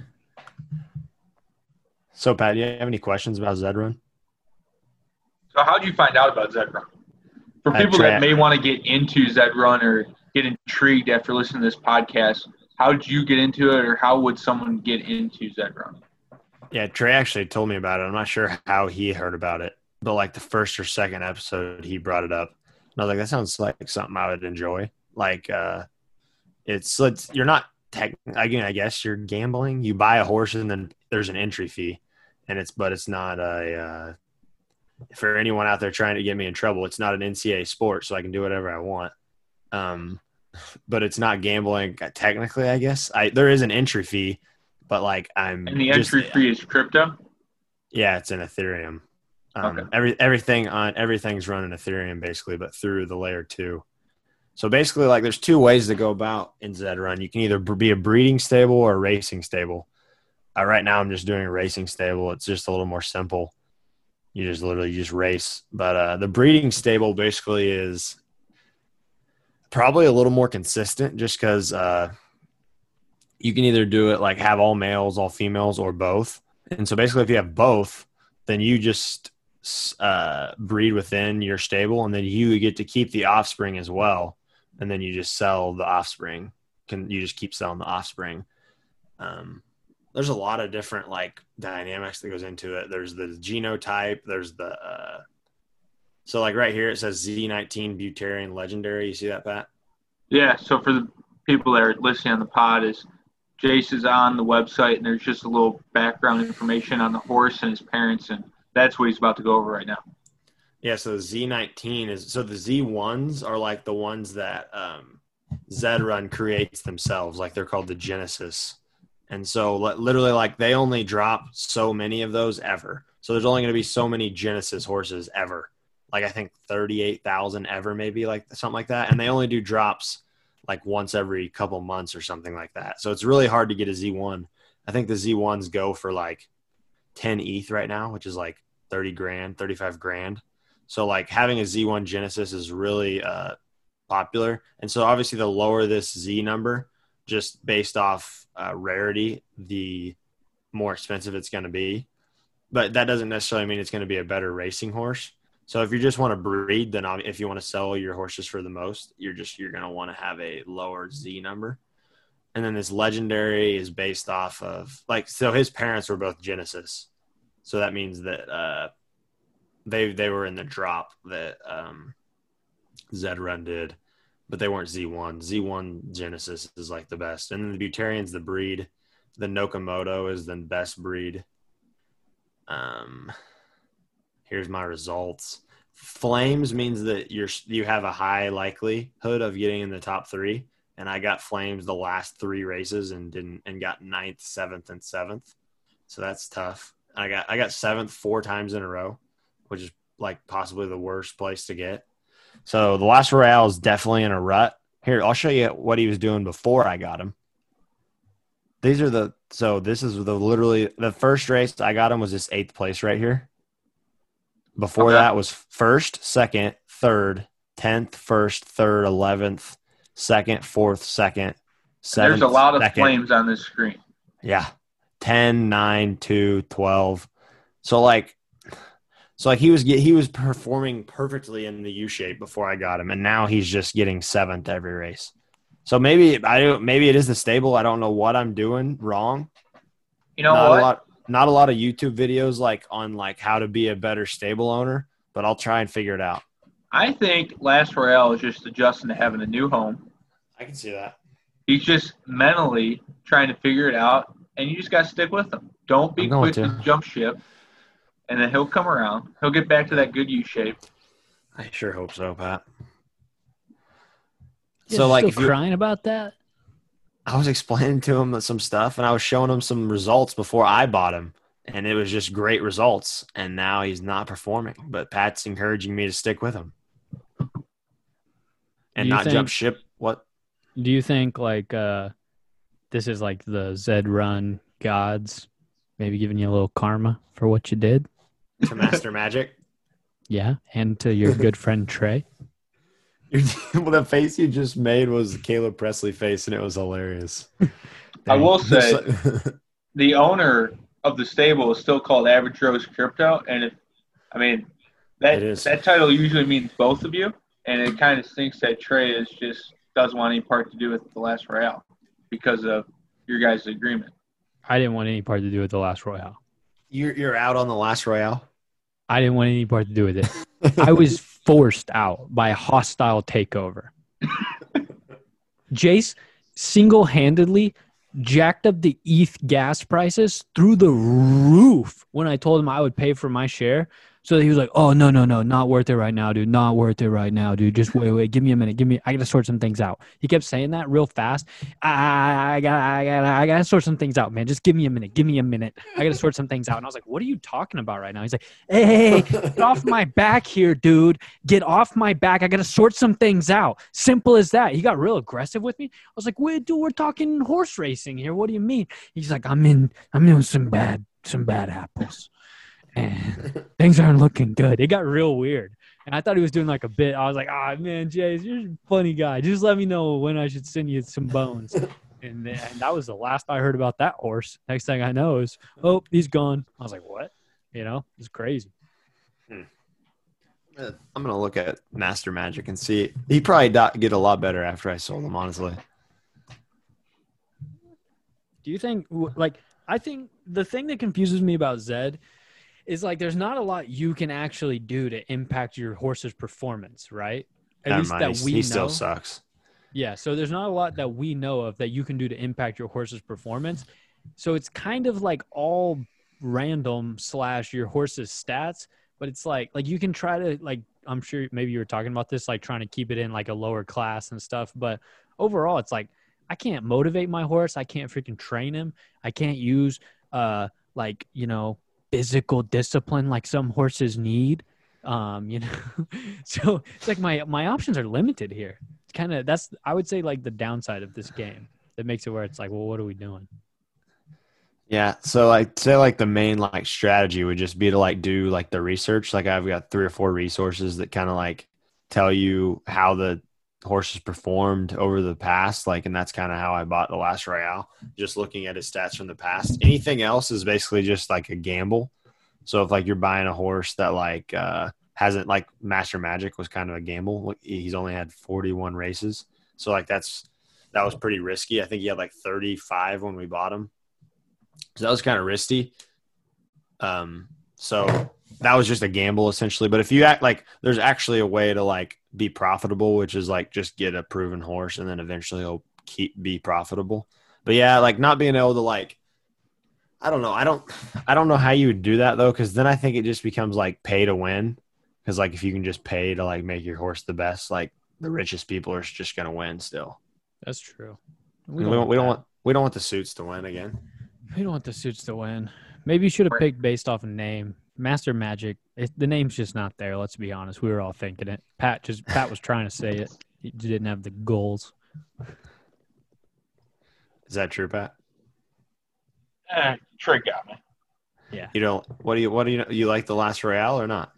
So, Pat, do you have any questions about Zed Run? So how did you find out about Zed Run? For people that may want to get into Zed Run or get intrigued after listening to this podcast, how did you get into it, or how would someone get into Zed Run? Yeah, Trey actually told me about it. I'm not sure how he heard about it, but like the first or second episode, he brought it up. And I was like, that sounds like something I would enjoy. Like, uh, it's, it's you're not tech again. I guess you're gambling. You buy a horse and then there's an entry fee, and it's but it's not a. Uh, for anyone out there trying to get me in trouble, it's not an NCAA sport, so I can do whatever I want. Um, but it's not gambling technically. I guess I there is an entry fee, but like I'm And the just- entry fee is crypto. yeah, it's in Ethereum. Um, Okay. Every everything on everything's run in Ethereum basically, but through the layer two. So basically, like there's two ways to go about in Zed Run. You can either be a breeding stable or a racing stable. Uh, right now, I'm just doing a racing stable. It's just a little more simple. You just literally just race. But uh, the breeding stable basically is probably a little more consistent, just because uh, you can either do it like have all males, all females, or both. And so basically, if you have both, then you just uh, breed within your stable, and then you get to keep the offspring as well. And then you just sell the offspring. Can you just keep selling the offspring? Um, there's a lot of different like dynamics that goes into it. There's the genotype. There's the uh, so like right here it says Z19 Buterin Legendary. You see that, Pat? Yeah. So for the people that are listening on the pod, is Jace is on the website, and there's just a little background information on the horse and his parents, and that's what he's about to go over right now. Yeah, so the Z19 is so the Z1s are like the ones that um, Zed Run creates themselves, like they're called the Genesis. And so literally like they only drop so many of those ever. So there's only going to be so many Genesis horses ever. Like I think 38,000 ever maybe like something like that and they only do drops like once every couple months or something like that. So it's really hard to get a Z1. I think the Z1s go for like 10 ETH right now, which is like 30 grand, 35 grand. So like having a Z1 Genesis is really uh, popular, and so obviously the lower this Z number, just based off uh, rarity, the more expensive it's going to be. But that doesn't necessarily mean it's going to be a better racing horse. So if you just want to breed, then if you want to sell your horses for the most, you're just you're going to want to have a lower Z number. And then this legendary is based off of like so his parents were both Genesis, so that means that uh, they they were in the drop that um, Zed Run did, but they weren't Z1. Z1 Genesis is like the best, and then the Buterin's the breed. The Nakamoto is the best breed. Um, here's my results. Flames means that you're you have a high likelihood of getting in the top three, and I got Flames the last three races and didn't and got ninth, seventh, and seventh. So that's tough. I got I got seventh four times in a row which is like possibly the worst place to get. So the last Royale is definitely in a rut. Here, I'll show you what he was doing before I got him. These are the so this is the literally the first race I got him was this eighth place right here. Before Okay. that was first, second, third, tenth, first, third, eleventh, second, fourth, second, seventh. There's a lot of second. flames on this screen. Yeah. 10, 9, 2, 12. So like so like he was he was performing perfectly in the U shape before I got him and now he's just getting 7th every race. So maybe I don't maybe it is the stable. I don't know what I'm doing wrong. You know not what? a lot not a lot of YouTube videos like on like how to be a better stable owner, but I'll try and figure it out. I think Last Royale is just adjusting to having a new home. I can see that. He's just mentally trying to figure it out, and you just got to stick with him. Don't be quick to. to jump ship, and then he'll come around. He'll get back to that good U shape. I sure hope so, Pat. You So like still if you crying about that? I was explaining to him some stuff and I was showing him some results before I bought him. And it was just great results. And now he's not performing. But Pat's encouraging me to stick with him. And not think- jump ship. What? Do you think like uh this is like the Zed Run gods maybe giving you a little karma for what you did? To Master Magic? Yeah, and to your good friend Trey. well, the face you just made was the Caleb Presley face, and it was hilarious. I will say- The owner of the stable is still called Average Rose Crypto, and if I mean that that title usually means both of you, and it kind of stinks that Trey is just doesn't want any part to do with the Last Royale. because of your guys' agreement. I didn't want any part to do with the last Royale. You're you're out on the last Royale. I didn't want any part to do with it. I was forced out by a hostile takeover. Jace single handedly jacked up the ETH gas prices through the roof when I told him I would pay for my share. So he was like, "Oh no, no, no, not worth it right now, dude. Not worth it right now, dude. Just wait, wait. Give me a minute. Give me. I gotta sort some things out." He kept saying that real fast. I, I got, I gotta, I gotta sort some things out, man. Just give me a minute. Give me a minute. I gotta sort some things out. And I was like, "What are you talking about right now?" He's like, "Hey, hey, hey get off my back here, dude. Get off my back. I gotta sort some things out. Simple as that." He got real aggressive with me. I was like, "Wait, dude, we're talking horse racing here. What do you mean?" He's like, "I'm in. I'm in some bad, some bad apples." And things aren't looking good. It got real weird. And I thought he was doing like a bit. I was like, ah, man, Jace, you're a funny guy. Just let me know when I should send you some bones. And, then, and that was the last I heard about that horse. Next thing I know is, oh, he's gone. I was like, what? You know, it's crazy. Uh, I'm gonna look at Master Magic and see. He probably got get a lot better after I sold him. Honestly, Do you think, like, I think the thing that confuses me about Zed is like there's not a lot you can actually do to impact your horse's performance, right? At Never least mind. that we he know. still sucks. Yeah, so there's not a lot that we know of that you can do to impact your horse's performance. So it's kind of like all random slash your horse's stats, but it's like like you can try to like I'm sure maybe you were talking about this, like trying to keep it in like a lower class and stuff. But overall, it's like I can't motivate my horse. I can't freaking train him. I can't use uh like you know physical discipline like some horses need. Um, you know, so it's like my my options are limited here it's kind of that's I would say like the downside of this game that makes it where it's like, well, what are we doing? Yeah. So like say like the main like strategy would just be to like do like the research. Like I've got three or four resources that kind of like tell you how the horses performed over the past. Like and that's kind of how I bought the last Royale. Just looking at his stats from the past. Anything else is basically just like a gamble. So if like you're buying a horse that like uh hasn't like Master Magic was kind of a gamble. He's only had 41 races. So like that's that was pretty risky. I think he had like 35 when we bought him. So that was kind of risky. Um, so that was just a gamble essentially. But if you act like there's actually a way to like be profitable, which is like just get a proven horse and then eventually he'll keep be profitable. But yeah, like not being able to like I don't know. I don't I don't know how you would do that though, because then I think it just becomes like pay to win. Because like if you can just pay to like make your horse the best, like the richest people are just gonna win still. That's true. We don't, we don't want we don't want the suits to win again. we don't want the suits to win. Maybe you should have picked based off a name. Master Magic. It, the name's just not there. Let's be honest. We were all thinking it. Pat just Pat was trying to say it. He didn't have the goals. Is that true, Pat? Eh, Trey got me. Yeah. You don't. What do you? What do you? You like the last Royale or not?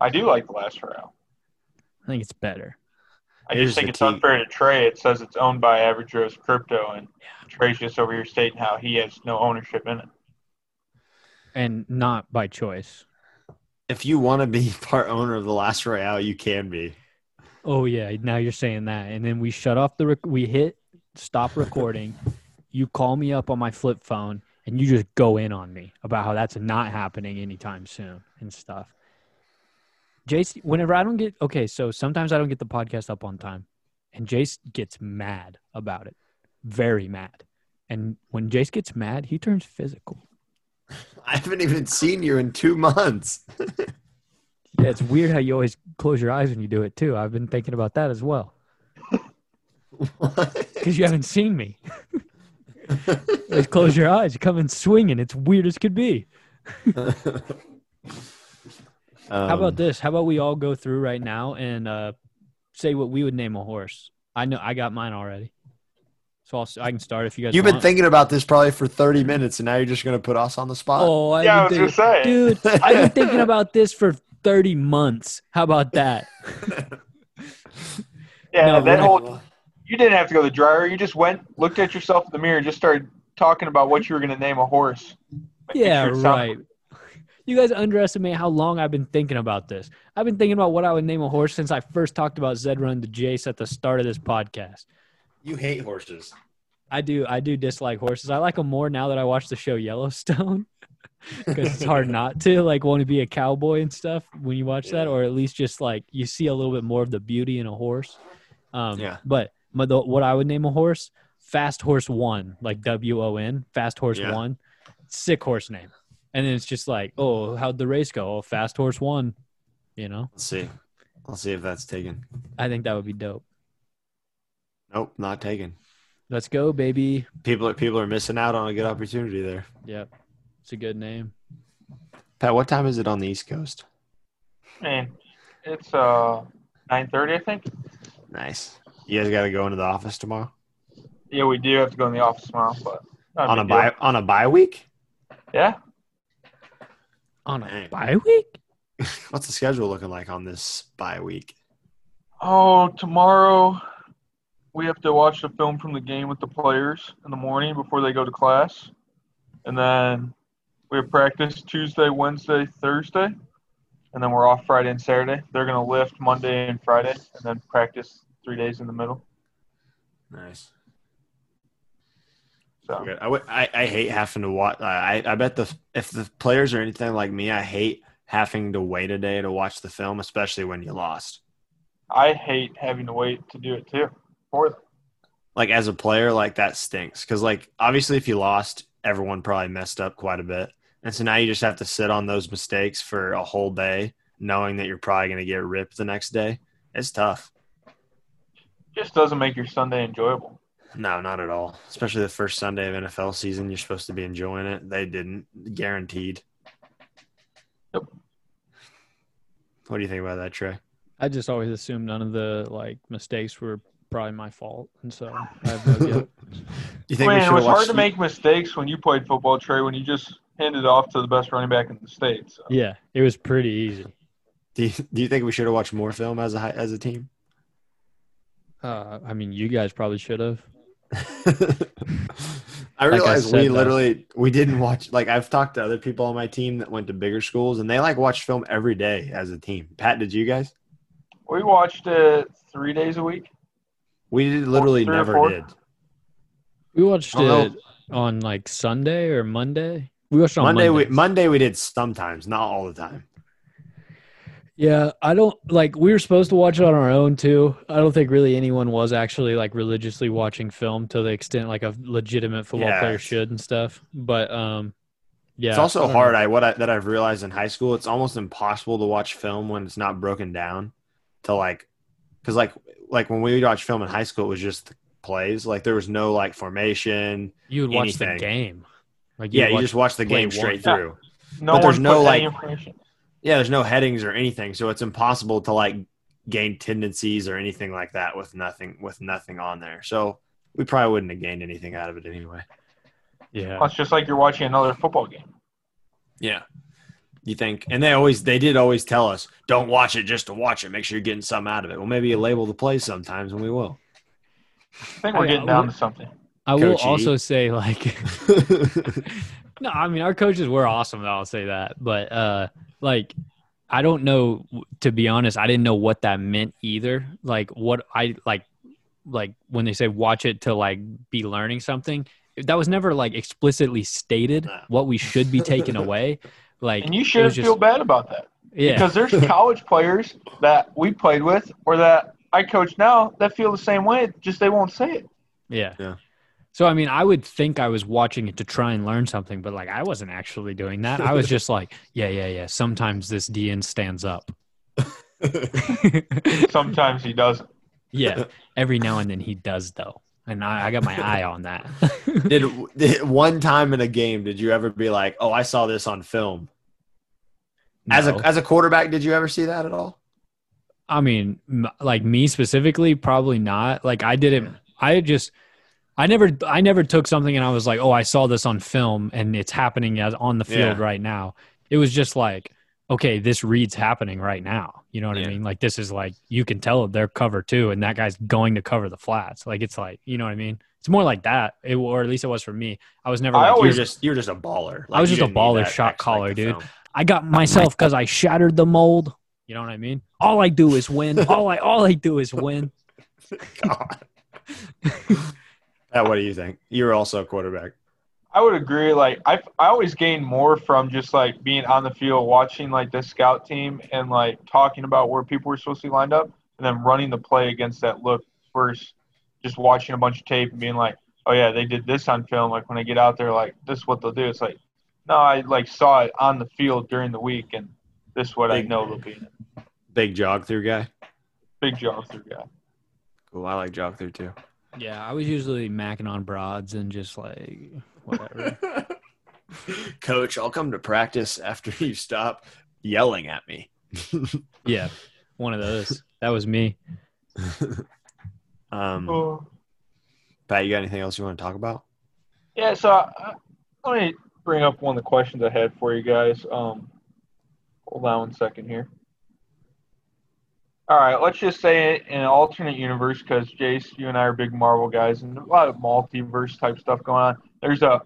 I do like the last round. I think it's better. I It is just think it's team. unfair to Trey. It says it's owned by Average Joe's Crypto, and Trey's just over here stating how he has no ownership in it. And not by choice. If you want to be part owner of the last Royale, you can be. Oh yeah, now you're saying that, and then we shut off the rec- we hit stop recording. you call me up on my flip phone, and you just go in on me about how that's not happening anytime soon and stuff. Jace, whenever I don't get okay, so sometimes I don't get the podcast up on time, and Jace gets mad about it, very mad. And when Jace gets mad, he turns physical. I haven't even seen you in two months. Yeah, it's weird how you always close your eyes when you do it too. I've been thinking about that as well because you haven't seen me. Just close your eyes. You come in swinging. It's weird as could be. How Um, about this? How about we all go through right now and uh, say what we would name a horse? I know I got mine already, so I'll, I can start if you guys. You've been want. thinking about this probably for 30 minutes, and now you're just going to put us on the spot. Oh, I've yeah, I was been gonna dude. I've been thinking about this for thirty months. How about that? Yeah, No, that we're whole you didn't have to go to the dryer. You just went, looked at yourself in the mirror, and just started talking about what you were going to name a horse. Make Yeah, sure right. You guys underestimate how long I've been thinking about this. I've been thinking about what I would name a horse since I first talked about Zed Run to Jace at the start of this podcast. You hate horses. I do I do dislike horses. I like them more now that I watch the show Yellowstone. Because it's hard not to like want to be a cowboy and stuff when you watch that, or at least just like you see a little bit more of the beauty in a horse. Um, Yeah. But but the, what I would name a horse, Fast Horse One, like W O N, Fast Horse Yeah. One, sick horse name. And then it's just like, oh, how'd the race go? Oh, Fast Horse One. You know, Let's see. I'll see if that's taken. I think that would be dope. Nope, not taken. Let's go, baby. People are people are missing out on a good opportunity there. Yep, it's a good name. Pat, what time is it on the East Coast? Man, it's uh 9:30, I think. Nice. You guys got to go into the office tomorrow Yeah, we do have to go in the office tomorrow, but on a big deal. bye on a bye week. Yeah, On a Dang. bye week? What's the schedule looking like on this bye week? Oh, tomorrow we have to watch the film from the game with the players in the morning before they go to class. And then we have practice Tuesday, Wednesday, Thursday. And then we're off Friday and Saturday. They're going to lift Monday and Friday and then practice three days in the middle. Nice. So I, would- I, I hate having to watch. I, I bet the if the players are anything like me, I hate having to wait a day to watch the film, especially when you lost. I hate having to wait to do it too for them. Like as a player, like that stinks because like obviously if you lost, everyone probably messed up quite a bit, and so now you just have to sit on those mistakes for a whole day, knowing that you're probably going to get ripped the next day. It's tough. Just doesn't make your Sunday enjoyable. No, not at all. Especially the first Sunday of NFL season, you're supposed to be enjoying it. They didn't, guaranteed. Yep. What do you think about that, Trey? I just always assumed none of the like mistakes were probably my fault, and so I have no guilt. you think we Man, should it was watch hard to make mistakes when you played football, Trey, when you just handed off to the best running back in the state. So. Yeah, it was pretty easy. Do you, do you think we should have watched more film as a as a team? Uh, I mean, you guys probably should have. I I realized said, we though. literally we didn't watch. Like I've talked to other people on my team that went to bigger schools, and they like watch film every day as a team. Pat, did you guys? We watched it three days a week. We literally three never did. We watched I don't it on like Sunday or Monday. We watched it on Monday we Monday we did sometimes, not all the time. Yeah, I don't like. We were supposed to watch it on our own too. I don't think really anyone was actually like religiously watching film to the extent like a legitimate football Yeah. player should and stuff. But um, yeah, it's also don't hard. know. I what I, that I've realized in high school, it's almost impossible to watch film when it's not broken down to like, because like like when we watched film in high school, it was just plays. Like there was no like formation. You would watch the game. Like Yeah, you'd you just watch the play game one. straight Yeah. through. No But there's no, like- information. Yeah, there's no headings or anything, so it's impossible to like gain tendencies or anything like that with nothing with nothing on there. So we probably wouldn't have gained anything out of it anyway. yeah. It's just like you're watching another football game. Yeah. You think, and they always, they did always tell us, don't watch it just to watch it. Make sure you're getting something out of it. Well, maybe you label the plays sometimes, and we will. I think we're yeah, getting down we- to something. I will Coach E. also say like no, I mean our coaches were awesome. Though, I'll say that, but uh, like I don't know. To be honest, I didn't know what that meant either. Like what I like, like when they say watch it to like be learning something. That was never like explicitly stated what we should be taking away. Like And you should was just- feel bad about that yeah, because there's college players that we played with or that I coach now that feel the same way. Just they won't say it. Yeah. Yeah. So I mean, I would think I was watching it to try and learn something, but like I wasn't actually doing that. I was just like, yeah, yeah, yeah. Sometimes this DN stands up. Sometimes he doesn't. yeah. Every now and then he does though. And I, I got my eye on that. did, did one time in a game, did you ever be like, oh, I saw this on film? As a as a quarterback, did you ever see that at all? I mean, m- like me specifically, probably not. Like I didn't. I just. I never. I never took something and I was like, "Oh, I saw this on film and it's happening as on the field Yeah. right now." It was just like, "Okay, this reads happening right now." You know what Yeah. I mean? Like this is like you can tell they're cover two, and that guy's going to cover the flats. Like it's like you know what I mean? It's more like that, it, or at least it was for me. I was never I like, always- just you're just a baller. Like, I was just a baller shot caller, of dude. film. I got myself because I shattered the mold. You know what I mean? All I do is win. All I all I do is win. God. Pat, what do you think? You're also a quarterback. I would agree. Like I, I always gain more from just like being on the field, watching like the scout team, and like talking about where people were supposed to be lined up, and then running the play against that look versus just watching a bunch of tape and being like, oh yeah, they did this on film. Like when I get out there, like this is what they'll do. It's like, no, I like saw it on the field during the week, and this is what I Big- know they'll be. Big jog through guy. Big jog through guy. Cool. I like jog through too. Yeah, I was usually macking on broads and just like whatever. Coach, I'll come to practice after you stop yelling at me. yeah, one of those. That was me. um, Oh. Pat, you got anything else you want to talk about? Yeah, so I, I, let me bring up one of the questions I had for you guys. Um, hold on one second here. All right, let's just say in an alternate universe, because Jace, you and I are big Marvel guys, and a lot of multiverse type stuff going on. There's a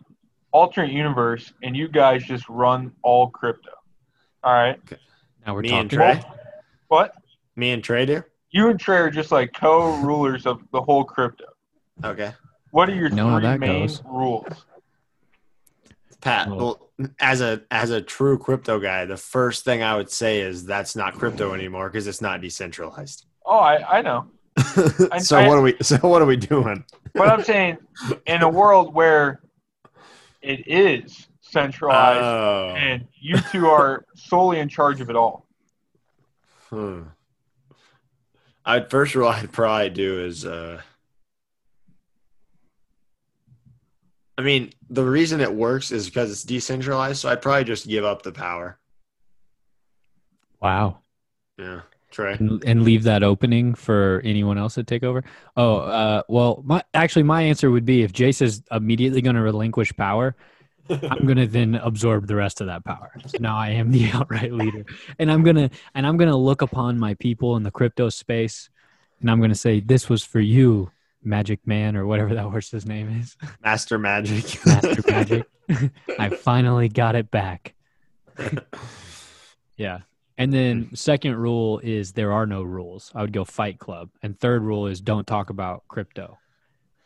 alternate universe, and you guys just run all crypto. All right, Now we're Me talking. and Trey. what? Me and Trey do. You and Trey are just like co-rulers of the whole crypto. Okay. What are your Know three that main goes. rules? Pat, Well- well, as a as a true crypto guy, the first thing I would say is that's not crypto anymore because it's not decentralized. Oh, I, I know. so I- what are we? So what are we doing? But I'm saying, in a world where it is centralized Oh, and you two are solely in charge of it all. hmm. I'd first rule I'd probably do is, uh, I mean, the reason it works is because it's decentralized. So I'd probably just give up the power. Wow. Yeah, Trey. and, and leave that opening for anyone else to take over? Oh, uh, well, my actually my answer would be if Jace is immediately going to relinquish power, I'm going to then absorb the rest of that power. So now I am the outright leader, and I'm gonna and I'm gonna look upon my people in the crypto space, and I'm gonna say this was for you, Magic Man or whatever that horse's name is, Master Magic. Master Magic. I finally got it back. Yeah. And then mm-hmm. second rule is there are no rules. I would go Fight Club. And third rule is don't talk about crypto,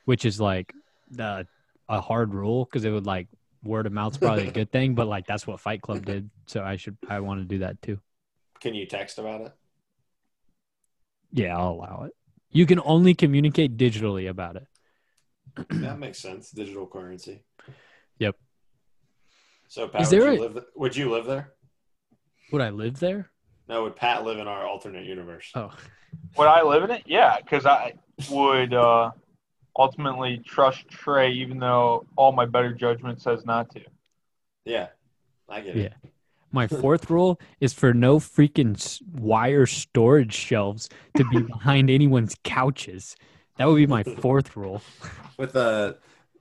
which is like the a hard rule because it would like word of mouth's probably a good thing, but like that's what Fight Club did. So I should I want to do that too. Can you text about it? Yeah, I'll allow it. You can only communicate digitally about it. that makes sense. Digital currency. Yep. So, Pat, Is would, there you a- live would you live there? Would I live there? No, would Pat live in our alternate universe? Oh, Would I live in it? Yeah, because I would uh, ultimately trust Trey, even though all my better judgment says not to. Yeah, I get it. Yeah. My fourth rule is for no freaking s- wire storage shelves to be behind anyone's couches. That would be my fourth rule. With a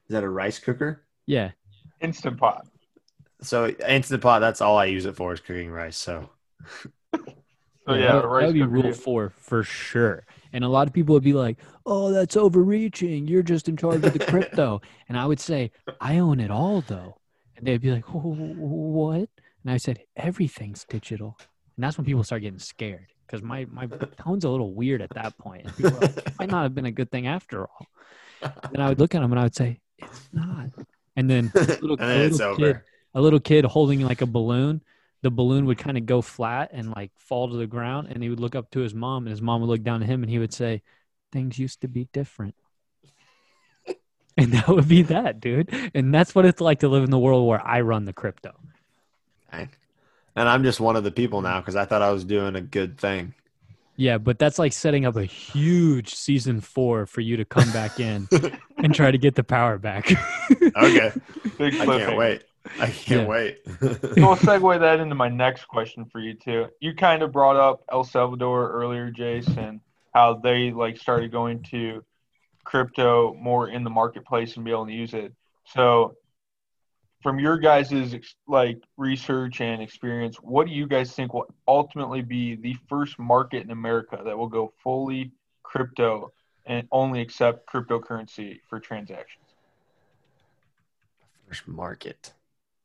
is that a rice cooker? Yeah. Instant pot. So instant pot. That's all I use it for is cooking rice. So So oh, Yeah, yeah, that, would- rice that would be rule yeah. four for sure. And a lot of people would be like, "Oh, that's overreaching. You're just in charge of the crypto." and I would say, "I own it all, though." And they'd be like, "Wh- wh- "What?" And I said, "Everything's digital." And that's when people start getting scared because my my tone's a little weird at that point. And people like, "It might not have been a good thing after all. And I would look at them and I would say, "It's not." And then a little, and a then it's little over. Kid, a little kid holding like a balloon. The balloon would kind of go flat and like fall to the ground, and he would look up to his mom, and his mom would look down at him, and he would say, "Things used to be different." and that would be that, dude. And that's what it's like to live in the world where I run the crypto. And I'm just one of the people now because I thought I was doing a good thing. Yeah, but that's like setting up a huge season four for you to come back in and try to get the power back. Okay, Big I can't wait. I can't Yeah. wait. So we'll segue that into my next question for you too. You kind of brought up El Salvador earlier, Jason, how they like started going to crypto more in the marketplace and be able to use it. So, from your guys' like research and experience, what do you guys think will ultimately be the first market in America that will go fully crypto and only accept cryptocurrency for transactions? First market.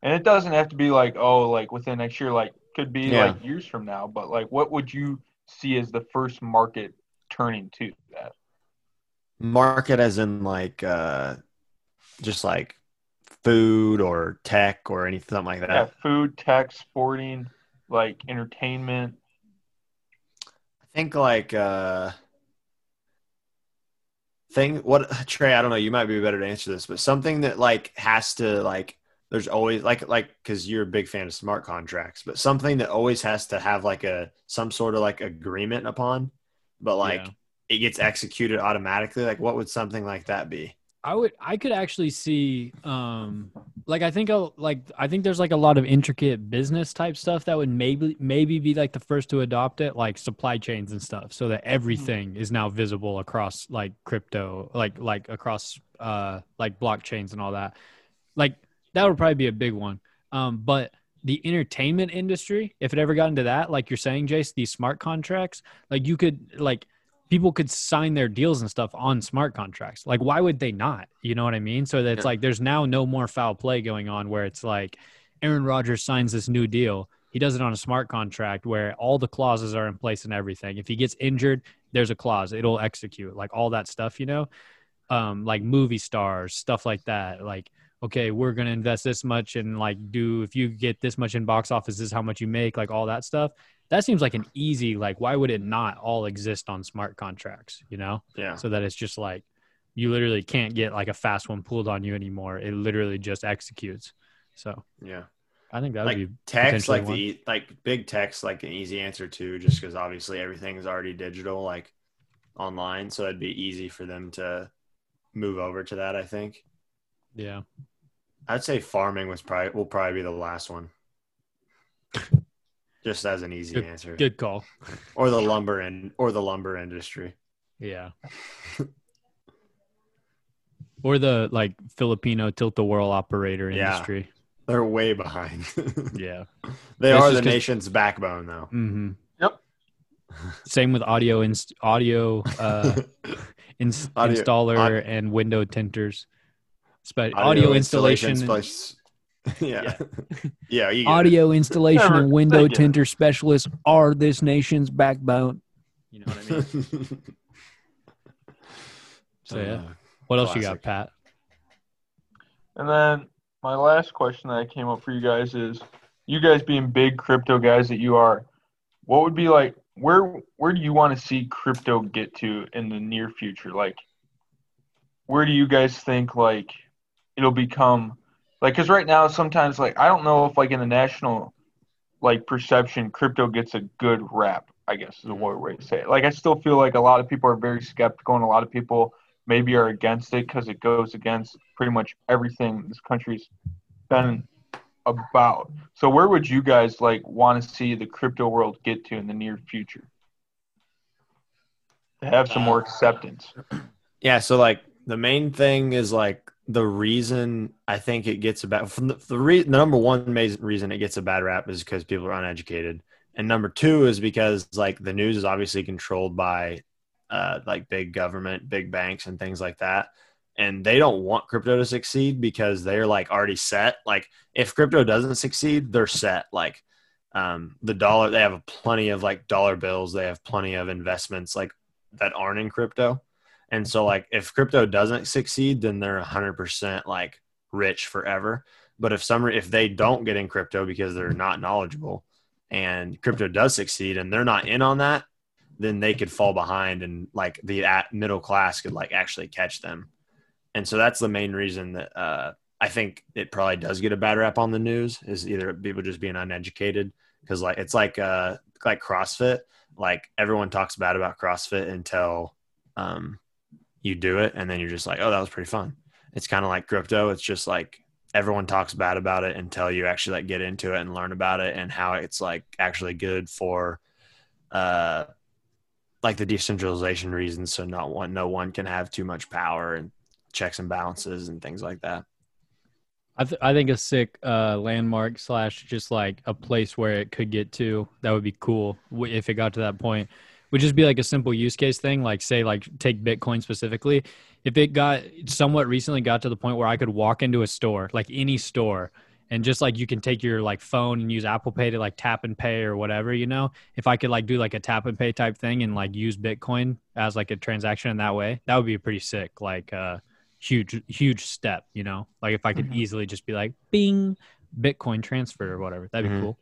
And it doesn't have to be like, oh, like within next year, like could be Yeah. like years from now, but like what would you see as the first market turning to that? Market as in like uh just like food or tech or anything like that. Yeah, food, tech, sporting, like entertainment. I think like uh thing what Trey, I don't know, you might be better to answer this, but something that like has to like there's always like like because you're a big fan of smart contracts, but something that always has to have like a some sort of like agreement upon, but like Yeah. it gets executed automatically. Like what would something like that be? I would I could actually see um like I think a, like I think there's like a lot of intricate business type stuff that would maybe maybe be like the first to adopt it like supply chains and stuff so that everything is now visible across like crypto like like across uh like blockchains and all that. Like that would probably be a big one. Um but the entertainment industry if it ever got into that like you're saying Jace these smart contracts like you could like people could sign their deals and stuff on smart contracts. Like, why would they not? You know what I mean? So that's Yeah. like there's now no more foul play going on where it's like Aaron Rodgers signs this new deal. He does it on a smart contract where all the clauses are in place and everything. If he gets injured, there's a clause. It'll execute. Like all that stuff, you know? Um, like movie stars, stuff like that. Like, okay, we're gonna invest this much and like do if you get this much in box office, is how much you make, like all that stuff that seems like an easy like why would it not all exist on smart contracts you know Yeah. so that it's just like you literally can't get like a fast one pulled on you anymore it literally just executes so Yeah. i think that would like be text like one. the like big text like an easy answer too just because obviously everything is already digital like online so it'd be easy for them to move over to that i think yeah. I'd say farming was probably will probably be the last one. Just as an easy answer. good call. Or the lumber and or the lumber industry. Yeah. Or the like filipino tilt the whirl operator Yeah. industry. They're way behind. Yeah. They That's are the nation's backbone though. Mm-hmm. Yep. same with audio inst- audio uh ins- Audio- installer au- and window tinters. Spe- audio, installation, place- yeah yeah, you get it. audio installation Never- and window they get it. tinter specialists are this nation's backbone. You know what I mean? So yeah. Uh, What else you got, Pat? And then my last question that I came up for you guys is you guys being big crypto guys that you are, what would be like where where do you want to see crypto get to in the near future? Like where do you guys think like it'll become like cuz right now sometimes like I don't know if like in the national like perception crypto gets a good rap, I guess is a word way to say it. Like I still feel like a lot of people are very skeptical and a lot of people maybe are against it because it goes against pretty much everything this country's been about. So where would you guys like want to see the crypto world get to in the near future? To have some more uh, acceptance. Yeah, so like the main thing is like the reason I think it gets a bad from the, the, re, the number one reason it gets a bad rap is because people are uneducated, and number two is because like the news is obviously controlled by uh, like big government, big banks, and things like that, and they don't want crypto to succeed because they're like already set. Like if crypto doesn't succeed, they're set. Like um, the dollar, they have plenty of like dollar bills, they have plenty of investments like that aren't in crypto. And so like if crypto doesn't succeed, then they're 100% like rich forever. But if some if they don't get in crypto because they're not knowledgeable and crypto does succeed and they're not in on that, then they could fall behind and like the middle class could like actually catch them. And so that's the main reason that uh, I think it probably does get a bad rap on the news is either people just being uneducated because like it's like uh like CrossFit like everyone talks bad about CrossFit until um, you do it, and then you're just like, oh, that was pretty fun. It's kind of like crypto. It's just like everyone talks bad about it until you actually like get into it and learn about it and how it's like actually good for, uh, like the decentralization reasons. So not one, no one can have too much power and checks and balances and things like that. I, th- I think a sick uh, landmark slash just like a place where it could get to that would be cool if it got to that point would just be like a simple use case thing like say like take bitcoin specifically if it got somewhat recently got to the point where i could walk into a store like any store and just like you can take your like phone and use apple pay to like tap and pay or whatever you know if i could like do like a tap and pay type thing and like use bitcoin as like a transaction in that way that would be pretty sick like uh huge huge step. You know, like if I could Mhm. easily just be like, Bing, Bitcoin transfer or whatever, that'd be Mhm. cool.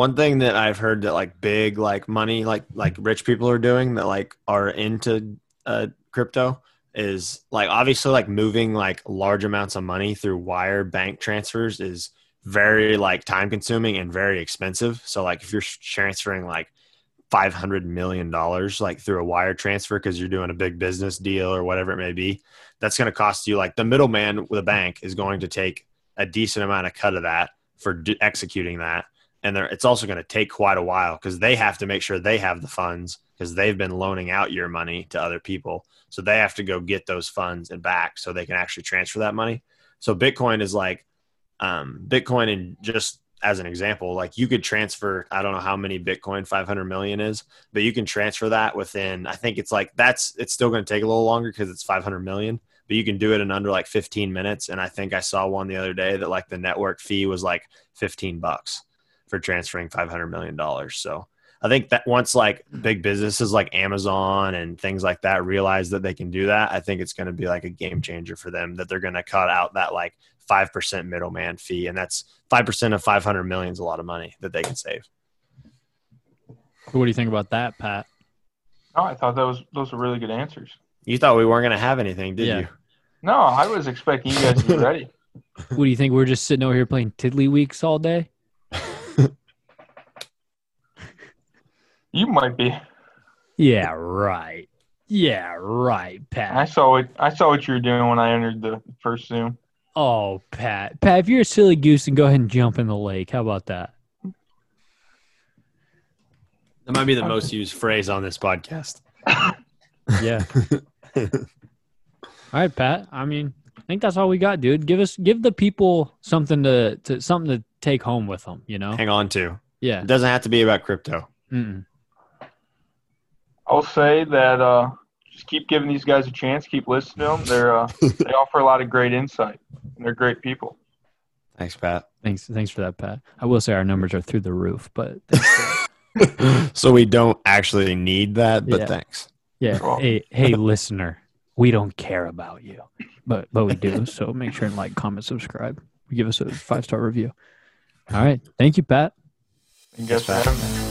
One thing that I've heard that like big like money like like rich people are doing that like are into uh crypto is like obviously like moving like large amounts of money through wire bank transfers is very like time consuming and very expensive. So like if you're transferring like 500 million dollars like through a wire transfer because you're doing a big business deal or whatever it may be, that's going to cost you like the middleman with a bank is going to take a decent amount of cut of that for d- executing that and it's also going to take quite a while because they have to make sure they have the funds because they've been loaning out your money to other people. So they have to go get those funds and back so they can actually transfer that money. So bitcoin is like um, bitcoin and just as an example like you could transfer i don't know how many bitcoin 500 million is but you can transfer that within i think it's like that's it's still going to take a little longer because it's 500 million but you can do it in under like 15 minutes. And i think i saw one the other day that like the network fee was like 15 bucks for transferring 500 million dollars so i think that once like mm-hmm. big businesses like amazon and things like that realize that they can do that i think it's going to be like a game changer for them that they're going to cut out that like 5% middleman fee and that's 5% of 500 million is a lot of money that they can save What do you think about that, Pat? Oh, I thought that was those were really good answers. you thought we weren't going to have anything did Yeah. you No, I was expecting you guys to be ready. What do you think? We're just sitting over here playing Tiddlywinks all day. You might be. Yeah, right. Yeah, right, Pat. I Pat. saw what I saw what you were doing when I entered the first Zoom. Oh, Pat. Pat, if you're a silly goose, then go ahead and jump in the lake. How about that? that might be the most used phrase on this podcast Yeah. all right, Pat. I mean, I think that's all we got, dude. Give us, give the people something to, to something to take home with them. You know? hang on to Yeah. it doesn't have to be about crypto Mm-mm. I'll say that uh, just keep giving these guys a chance. Keep listening to them. They're uh, they offer a lot of great insight. And they're great people. thanks pat Thanks, thanks for that, Pat. I will say our numbers are through the roof, but thanks for that. so we don't actually need that but Yeah. thanks yeah. Hey, hey, listener, we don't care about you, but but we do. So make sure and like, comment, subscribe. Give us a five star review. All right. Thank you, Pat. And guess Yes, what?